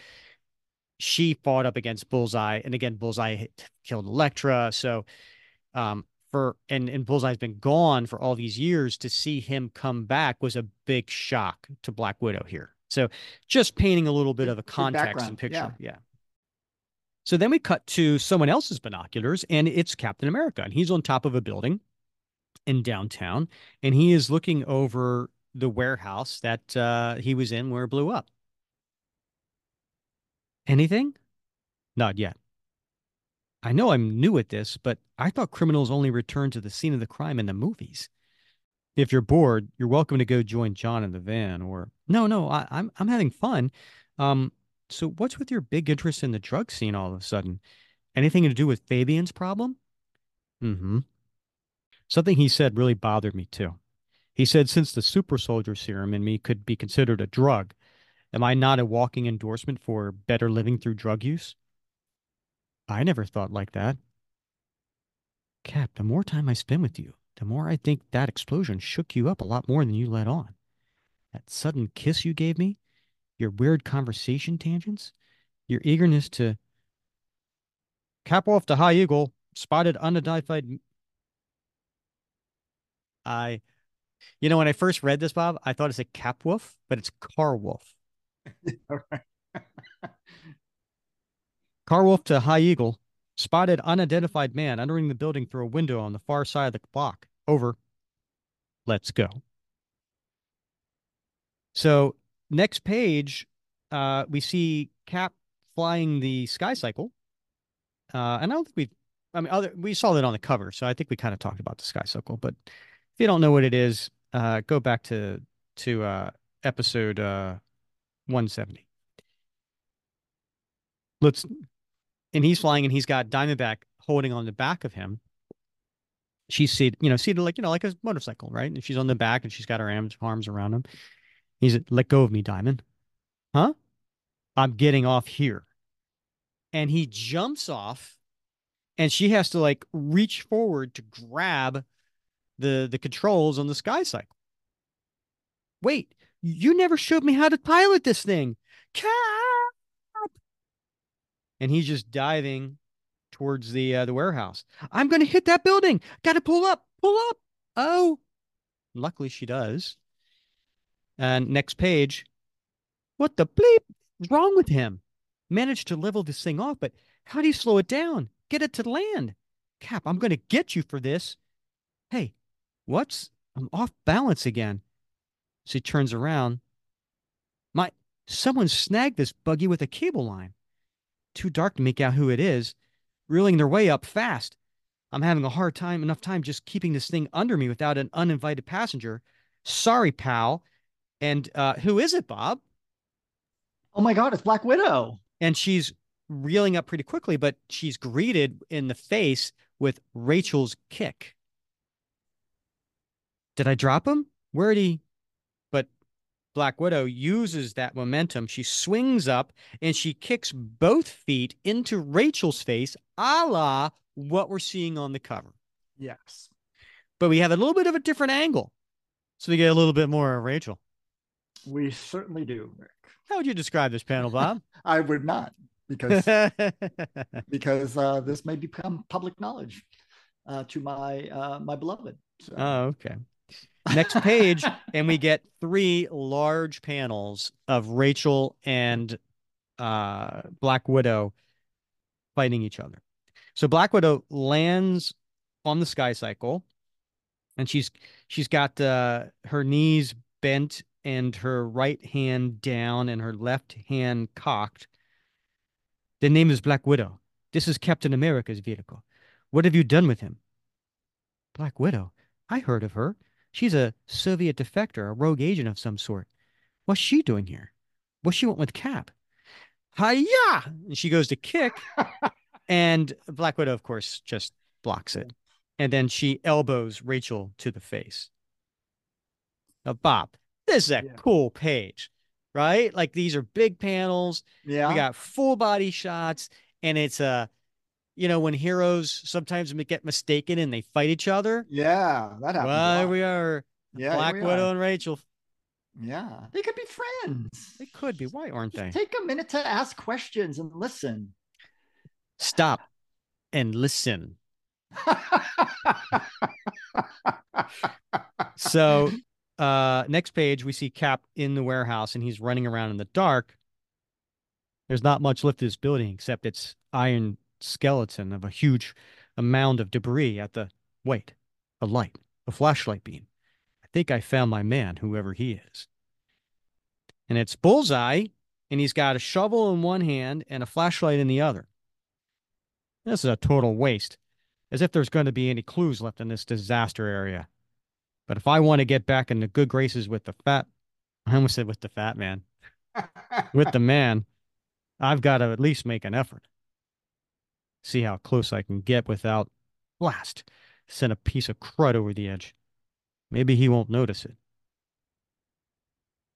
she fought up against Bullseye, and again, Bullseye killed Elektra. So um for and and Bullseye's been gone for all these years to see him come back was a big shock to Black Widow here. So just painting a little bit of a context and picture. Yeah. yeah. So then we cut to someone else's binoculars and it's Captain America and he's on top of a building in downtown and he is looking over the warehouse that uh, he was in where it blew up. Anything? Not yet. I know I'm new at this, but I thought criminals only return to the scene of the crime in the movies. If you're bored, you're welcome to go join John in the van. Or no, no, I, I'm I'm having fun. Um, so what's with your big interest in the drug scene all of a sudden? Anything to do with Fabian's problem? Mm-hmm. Something he said really bothered me too. He said since the super soldier serum in me could be considered a drug, am I not a walking endorsement for better living through drug use? I never thought like that. Cap, the more time I spend with you, the more I think that explosion shook you up a lot more than you let on. That sudden kiss you gave me, your weird conversation tangents, your eagerness to cap off the high eagle, spotted unidentified. I, you know, when I first read this, Bob, I thought it's a cap wolf, but it's car wolf. Car wolf to high eagle, spotted unidentified man entering the building through a window on the far side of the block. Over. Let's go. So next page, uh, we see Cap flying the Sky Cycle. Uh, and I don't think we, I mean, other we saw that on the cover, so I think we kind of talked about the Sky Cycle. But if you don't know what it is, uh, go back to to uh, episode uh, 170. Let's and he's flying and he's got Diamondback holding on the back of him. She's seated, you know, seated like, you know, like a motorcycle, right? And she's on the back and she's got her arms, arms around him. He's let go of me, Diamond. Huh? I'm getting off here. And he jumps off and she has to like reach forward to grab the the controls on the sky cycle. Wait, you never showed me how to pilot this thing. Cap! and he's just diving towards the uh, the warehouse. I'm going to hit that building. Got to pull up, pull up. Oh, luckily she does. And next page, what the bleep is wrong with him? Managed to level this thing off, but how do you slow it down? Get it to land. Cap, I'm going to get you for this. Hey, what's I'm off balance again. So he turns around. My someone snagged this buggy with a cable line too dark to make out who it is, reeling their way up fast. I'm having a hard time, enough time just keeping this thing under me without an uninvited passenger. Sorry, pal. And uh, who is it, Bob? Oh my God, it's Black Widow. And she's reeling up pretty quickly, but she's greeted in the face with Rachel's kick. Did I drop him? Where'd he? But Black Widow uses that momentum. She swings up and she kicks both feet into Rachel's face, a la what we're seeing on the cover. Yes. But we have a little bit of a different angle. So we get a little bit more of Rachel. We certainly do, Rick. How would you describe this panel, Bob? I would not, because because uh, this may become public knowledge. uh, to my uh, my beloved. So. Oh, okay. Next page, and we get three large panels of Rachel and uh, Black Widow fighting each other. So Black Widow lands on the sky cycle, and she's she's got uh, her knees bent and her right hand down and her left hand cocked. The name is Black Widow. This is Captain America's vehicle. What have you done with him? Black Widow. I heard of her. She's a Soviet defector, a rogue agent of some sort. What's she doing here? What she want with Cap? Hiya! And she goes to kick, and Black Widow, of course, just blocks it. And then she elbows Rachel to the face. Now, Bob, this is a Yeah. cool page, right? Like these are big panels. yeah. We got full body shots, and it's a, you know, when heroes sometimes get mistaken and they fight each other. yeah, that happens. Well, here we are, yeah, Black Widow are. and Rachel. Yeah, they could be friends. They could be. Why aren't they? Take a minute to ask questions and listen. Stop and listen. So, uh, next page, we see Cap in the warehouse and he's running around in the dark. There's not much left of this building except its iron skeleton of a huge mound of debris at the wait, a light, a flashlight beam. I think I found my man, whoever he is. And it's Bullseye, and he's got a shovel in one hand and a flashlight in the other. This is a total waste, as if there's going to be any clues left in this disaster area. But if I want to get back into good graces with the fat, I almost said with the fat man, with the man, I've got to at least make an effort. See how close I can get without blast. Send a piece of crud over the edge. Maybe he won't notice it.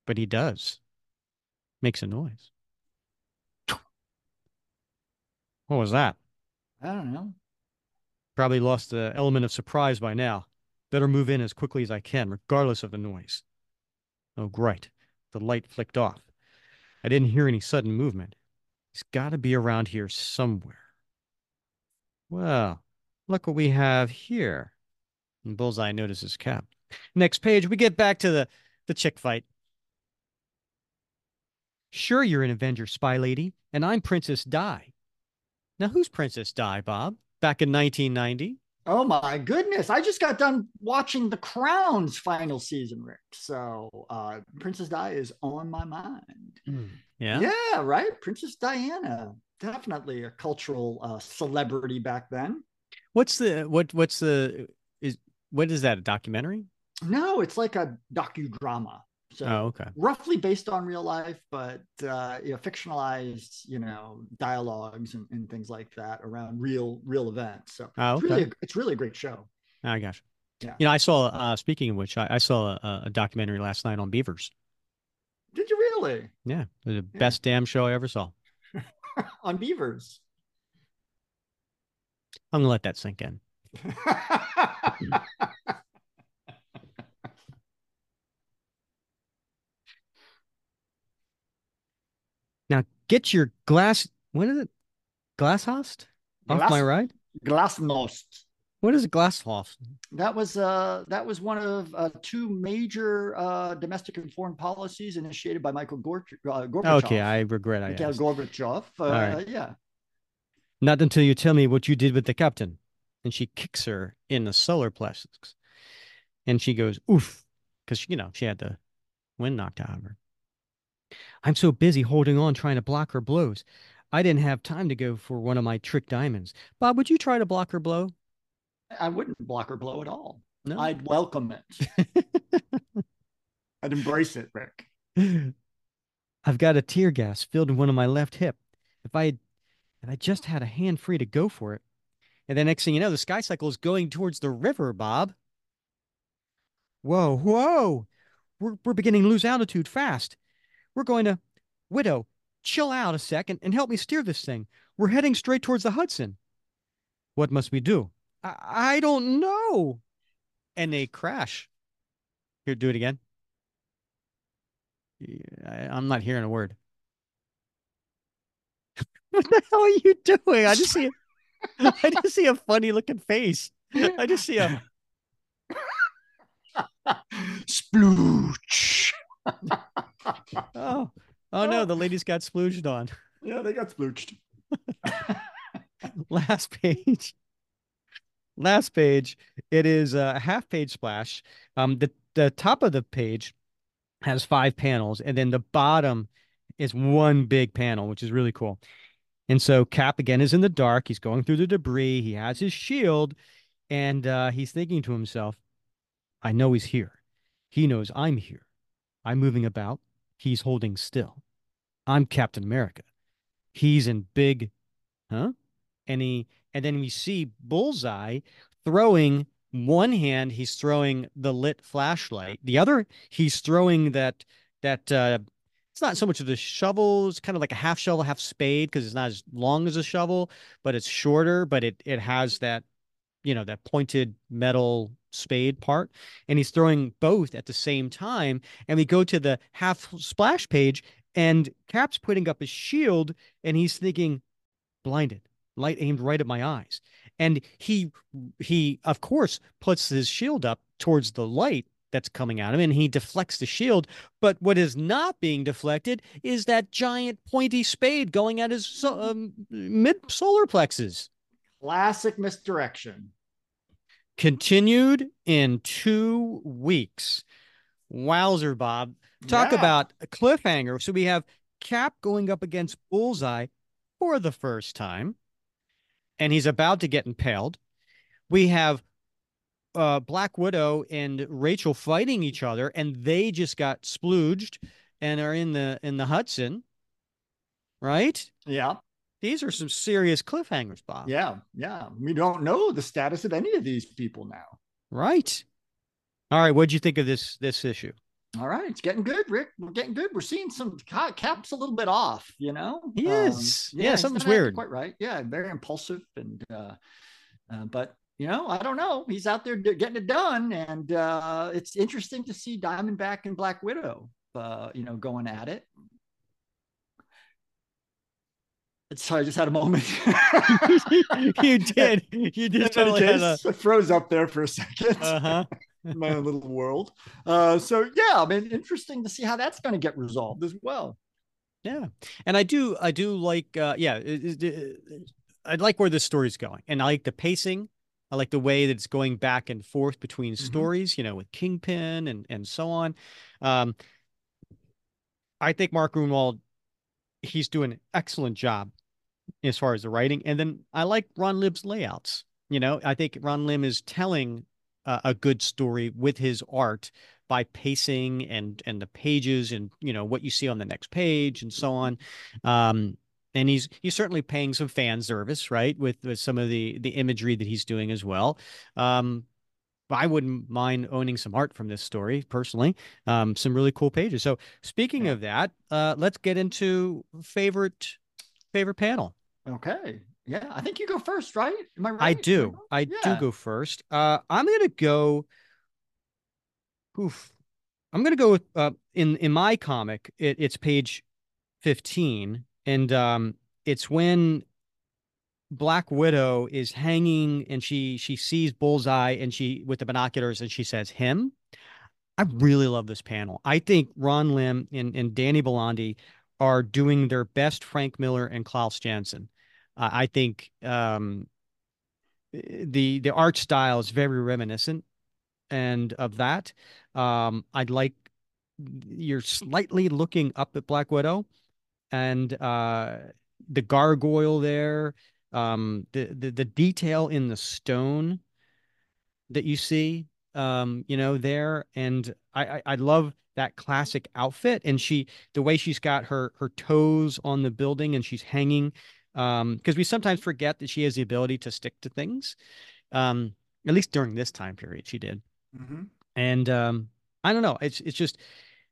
But he does. Makes a noise. What was that? I don't know. Probably lost the element of surprise by now. Better move in as quickly as I can, regardless of the noise. Oh, great. The light flicked off. I didn't hear any sudden movement. He's got to be around here somewhere. Well, look what we have here. And Bullseye notices Cap. Next page, we get back to the, the chick fight. Sure, you're an Avenger spy lady, and I'm Princess Di. Now, who's Princess Di, Bob? Back in 1990? Oh my goodness. I just got done watching The Crown's final season, Rick. So uh Princess Di is on my mind. Yeah. Yeah, right. Princess Diana. Definitely a cultural uh, celebrity back then. What's the what what's the is what is that a documentary? No, it's like a docudrama. So Oh, okay. roughly based on real life, but uh, you know, fictionalized, you know, dialogues and, and things like that around real real events. So Oh, it's okay. really a, it's really a great show. I you. Yeah. You know, I saw uh speaking of which, I, I saw a, a documentary last night on beavers. Did you really? Yeah. It was the Yeah. best damn show I ever saw. on beavers. I'm gonna let that sink in. Now get your glass what is it? Glasshost? Off my ride? Glasnost. What is a glasshost? That was uh, that was one of uh, two major uh, domestic and foreign policies initiated by Michael Gor- uh, Gorbachev. Okay, I regret I Mikhail asked. Gorbachev. Uh, right. Yeah. Not until you tell me what you did with the captain. And she kicks her in the solar plexus. And she goes, oof, because, you know, she had the wind knocked out of her. I'm so busy holding on trying to block her blows. I didn't have time to go for one of my trick diamonds. Bob, would you try to block her blow? I wouldn't block her blow at all. No. I'd welcome it. I'd embrace it, Rick. I've got a tear gas filled in one of my left hip. If I had, if I just had a hand free to go for it. And then next thing you know, the sky cycle is going towards the river, Bob. Whoa, whoa. We're we're beginning to lose altitude fast. We're going to Widow, chill out a second and help me steer this thing. We're heading straight towards the Hudson. What must we do? I, I don't know. And they crash. Here, do it again. I, I'm not hearing a word. what the hell are you doing? I just see a, I just see a funny looking face. I just see a splooch. oh oh no, the ladies got splooged on. Yeah, they got splooched. Last page. Last page. It is a half page splash. Um, the the top of the page has five panels, and then the bottom is one big panel, which is really cool. And so Cap again is in the dark. He's going through the debris. He has his shield, and uh, he's thinking to himself, I know he's here. He knows I'm here. I'm moving about. He's holding still. I'm Captain America. He's in big, huh? And he, and then we see Bullseye throwing one hand. He's throwing the lit flashlight. The other, he's throwing that that uh, it's not so much of the shovel. It's kind of like a half shovel, half spade because it's not as long as a shovel, but it's shorter. But it it has that you know that pointed metal spade part and he's throwing both at the same time and we go to the half splash page and cap's putting up his shield and he's thinking blinded light aimed right at my eyes. And he he of course puts his shield up towards the light that's coming at him and he deflects the shield. But what is not being deflected is that giant pointy spade going at his um, mid solar plexus. Classic misdirection. Continued in two weeks. Wowzer, Bob. Talk Yeah. about a cliffhanger. So we have Cap going up against Bullseye for the first time, and he's about to get impaled. We have uh, Black Widow and Rachel fighting each other, and they just got splooged and are in the in the Hudson. Right? Yeah, These are some serious cliffhangers, Bob. yeah, yeah. We don't know the status of any of these people now. Right. All right. What'd you think of this this issue? All right, it's getting good, Rick. We're getting good. We're seeing some Cap's a little bit off, you know. He Um, is. Yeah, something's weird. Quite right. Yeah, very impulsive, and uh, uh, but you know, I don't know. He's out there getting it done, and uh, it's interesting to see Diamondback and Black Widow, uh, you know, going at it. It's I just had a moment. you did. You just totally had a. I froze up there for a second. Uh huh. my own little world. Uh, so yeah, I mean, interesting to see how that's going to get resolved as well. Yeah, and I do. I do like. Uh, yeah, it- it- it- I like where this story's going, and I like the pacing. I like the way that it's going back and forth between Mhm. stories. You know, with Kingpin and and so on. Um, I think Mark Gruenwald, he's doing an excellent job as far as the writing, and then I like Ron Lim's layouts. You know, I think Ron Lim is telling uh, a good story with his art by pacing and and the pages and you know what you see on the next page and so on. Um, and he's he's certainly paying some fan service, right, with, with some of the the imagery that he's doing as well. Um, I wouldn't mind owning some art from this story personally. Um, some really cool pages. So speaking Yeah. of that, uh, let's get into favorite favorite panel. Okay. Yeah, I think you go first, right? Am I right? I do. I do go first. Uh, I'm gonna go. Oof. I'm gonna go with uh, in in my comic. It, it's page fifteen, and um, it's when Black Widow is hanging, and she she sees Bullseye, and she with the binoculars, and she says him. I really love this panel. I think Ron Lim and, and Danny Bulanadi are doing their best Frank Miller and Klaus Janson. Uh, I think um, the the art style is very reminiscent and of that. Um, I'd like you're slightly looking up at Black Widow and uh, the gargoyle there, um, the, the the detail in the stone that you see, um, you know, there, and I, I I love that classic outfit, and she the way she's got her her toes on the building and she's hanging, um, because we sometimes forget that she has the ability to stick to things, um, at least during this time period she did, Mhm. and um, I don't know, it's it's just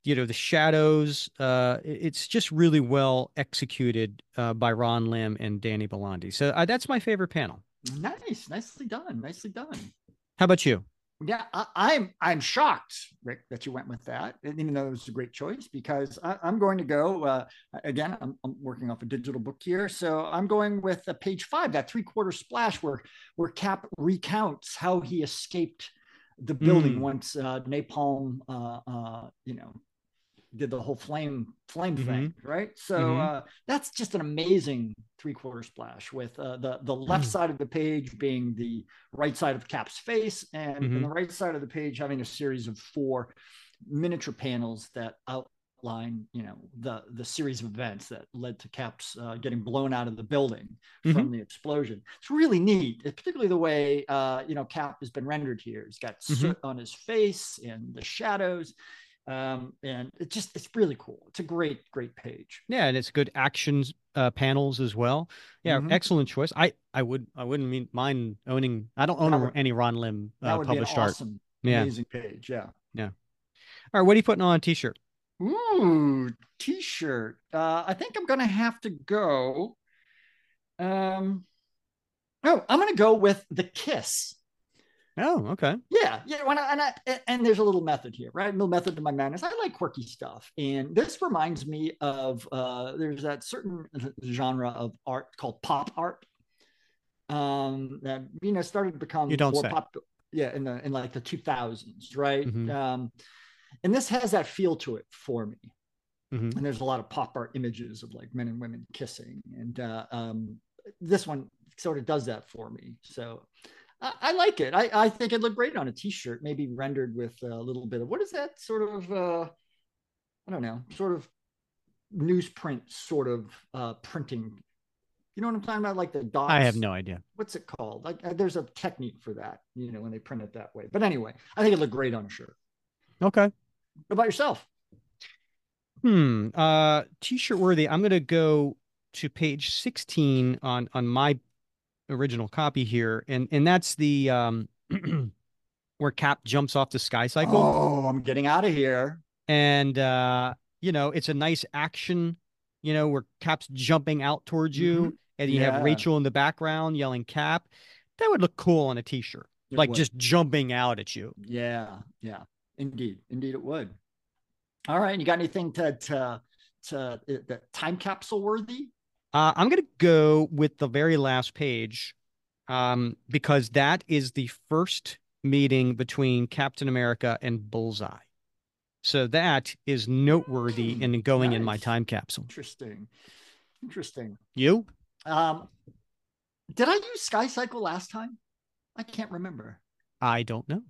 you know the shadows uh it's just really well executed uh by Ron Lim and Danny Bulanadi so uh, that's my favorite panel Nice, nicely done, nicely done. how about you Yeah, I, I'm I'm shocked, Rick, that you went with that, even though it was a great choice. Because I, am going to go uh, again. I'm, I'm, working off a digital book here, so I'm going with uh, page five, that three quarter splash where where Cap recounts how he escaped the building mm. once uh, Napalm, uh, uh, you know, did the whole flame flame mm-hmm. thing, right? So mm-hmm. uh, that's just an amazing three quarter splash with uh, the the left mm. side of the page being the right side of Cap's face, and, mm-hmm. and, the right side of the page having a series of four miniature panels that outline, you know, the the series of events that led to Cap's uh, getting blown out of the building from mm-hmm. the explosion. It's really neat, it's particularly the way uh, you know Cap has been rendered here. He's got mm-hmm. soot on his face and the shadows um, and it just it's really cool. It's a great great page. Yeah, and it's good actions uh, panels as well. Yeah, mm-hmm. excellent choice. I I would I wouldn't mean, mind owning. I don't own would, any Ron Lim uh, published art. Awesome, yeah. amazing page. Yeah, yeah. All right, what are you putting on a t-shirt? Ooh, t-shirt. Uh, I think I'm gonna have to go. Um, oh, I'm gonna go with the Kiss Oh, okay. Yeah, yeah. When I, and I, and there's a little method here, right? A little method to my madness. I like quirky stuff, and this reminds me of uh, there's that certain genre of art called pop art um, that you know started to become you don't more say. pop. Yeah, in the in like the 2000s, right? Mm-hmm. Um, and this has that feel to it for me. Mm-hmm. And there's a lot of pop art images of like men and women kissing, and uh, um, this one sort of does that for me. So I, I like it. I, I think it looked great on a t-shirt, maybe rendered with a little bit of what is that sort of uh, I don't know, sort of newsprint sort of uh, printing. You know what I'm talking about? Like the dots. I have no idea. What's it called? Like uh, there's a technique for that, you know, when they print it that way. But anyway, I think it looked great on a shirt. Okay. What about yourself? Hmm. Uh t-shirt worthy. I'm gonna go to page 16 on on my original copy here, and and that's the um where Cap jumps off the sky cycle. Oh, I'm getting out of here. And uh, you know, it's a nice action, you know, where Cap's jumping out towards you, mm-hmm. and you yeah. have Rachel in the background yelling Cap. That would look cool on a t-shirt. It like would. just jumping out at you. Yeah, yeah. Indeed. Indeed it would. All right. You got anything to to to uh, the time capsule worthy? Uh, I'm going to go with the very last page um, because that is the first meeting between Captain America and Bullseye. So that is noteworthy in going nice. in my time capsule. Interesting. Interesting. You? Um, did I use Sky Cycle last time? I can't remember. I don't know.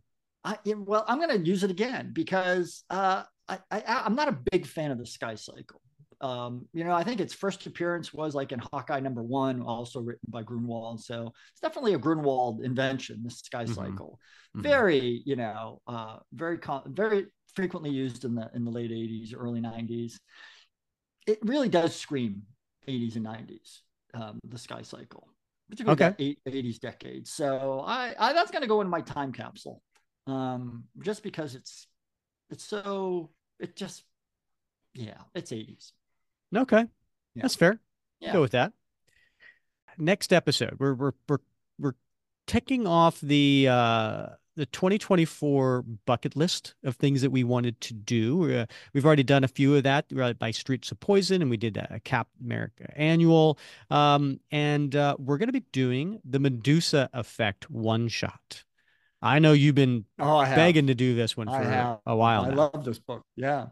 I, well, I'm going to use it again because uh, I, I, I'm not a big fan of the Sky Cycle. Um, you know, I think its first appearance was like in Hawkeye number one, also written by Gruenwald. So it's definitely a Gruenwald invention, this sky mm-hmm. cycle. Mm-hmm. Very, you know, uh, very, very frequently used in the in the late 80s, early 90s. It really does scream 80s and 90s, um, the sky cycle, particularly okay. that 80s decade. So I, I that's going to go in my time capsule, um, just because it's it's so it just yeah, it's 80s. Okay. Yeah. That's fair. Yeah. Go with that. Next episode, we're we're we're we're ticking off the uh the 2024 bucket list of things that we wanted to do. Uh, we've already done a few of that by Streets of Poison, and we did a Cap America annual. Um, and uh, we're going to be doing the Medusa Effect one shot. I know you've been oh, begging to do this one for a while. I now. love this book. Yeah.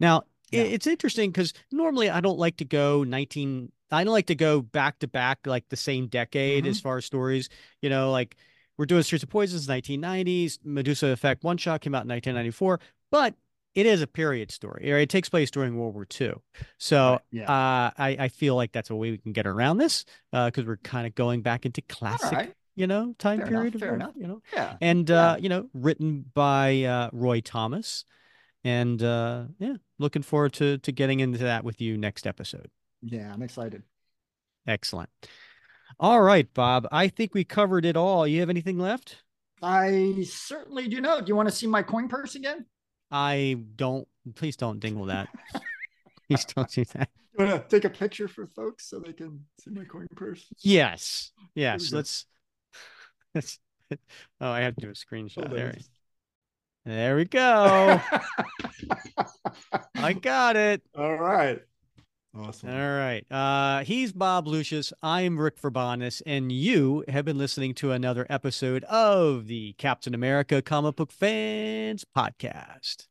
Now, yeah. it's interesting because normally I don't like to go 19 I don't like to go back to back like the same decade mm-hmm. as far as stories. You know, like we're doing Streets of Poisons 1990s, Medusa Effect one shot came out in 1994, but it is a period story. It takes place during World War II. So right. yeah. uh, I, I feel like that's a way we can get around this because uh, we're kind of going back into classic, right. you know, time fair period. Enough, fair enough. You know, yeah. And, yeah. Uh, you know, written by uh, Roy Thomas and uh, yeah, looking forward to to getting into that with you next episode. Yeah, I'm excited. Excellent. All right, Bob. I think we covered it all. You have anything left? I certainly do know. Do you want to see my coin purse again? I don't. Please don't dingle that. please don't do that. You want to take a picture for folks so they can see my coin purse? Yes. Yes. Let's. Let's. oh, I have to do a screenshot. There. There we go. I got it. All right. Awesome. All right. Uh, he's Bob Lucius. I'm Rick Verbanis, and you have been listening to another episode of the Captain America Comic Book Fans Podcast.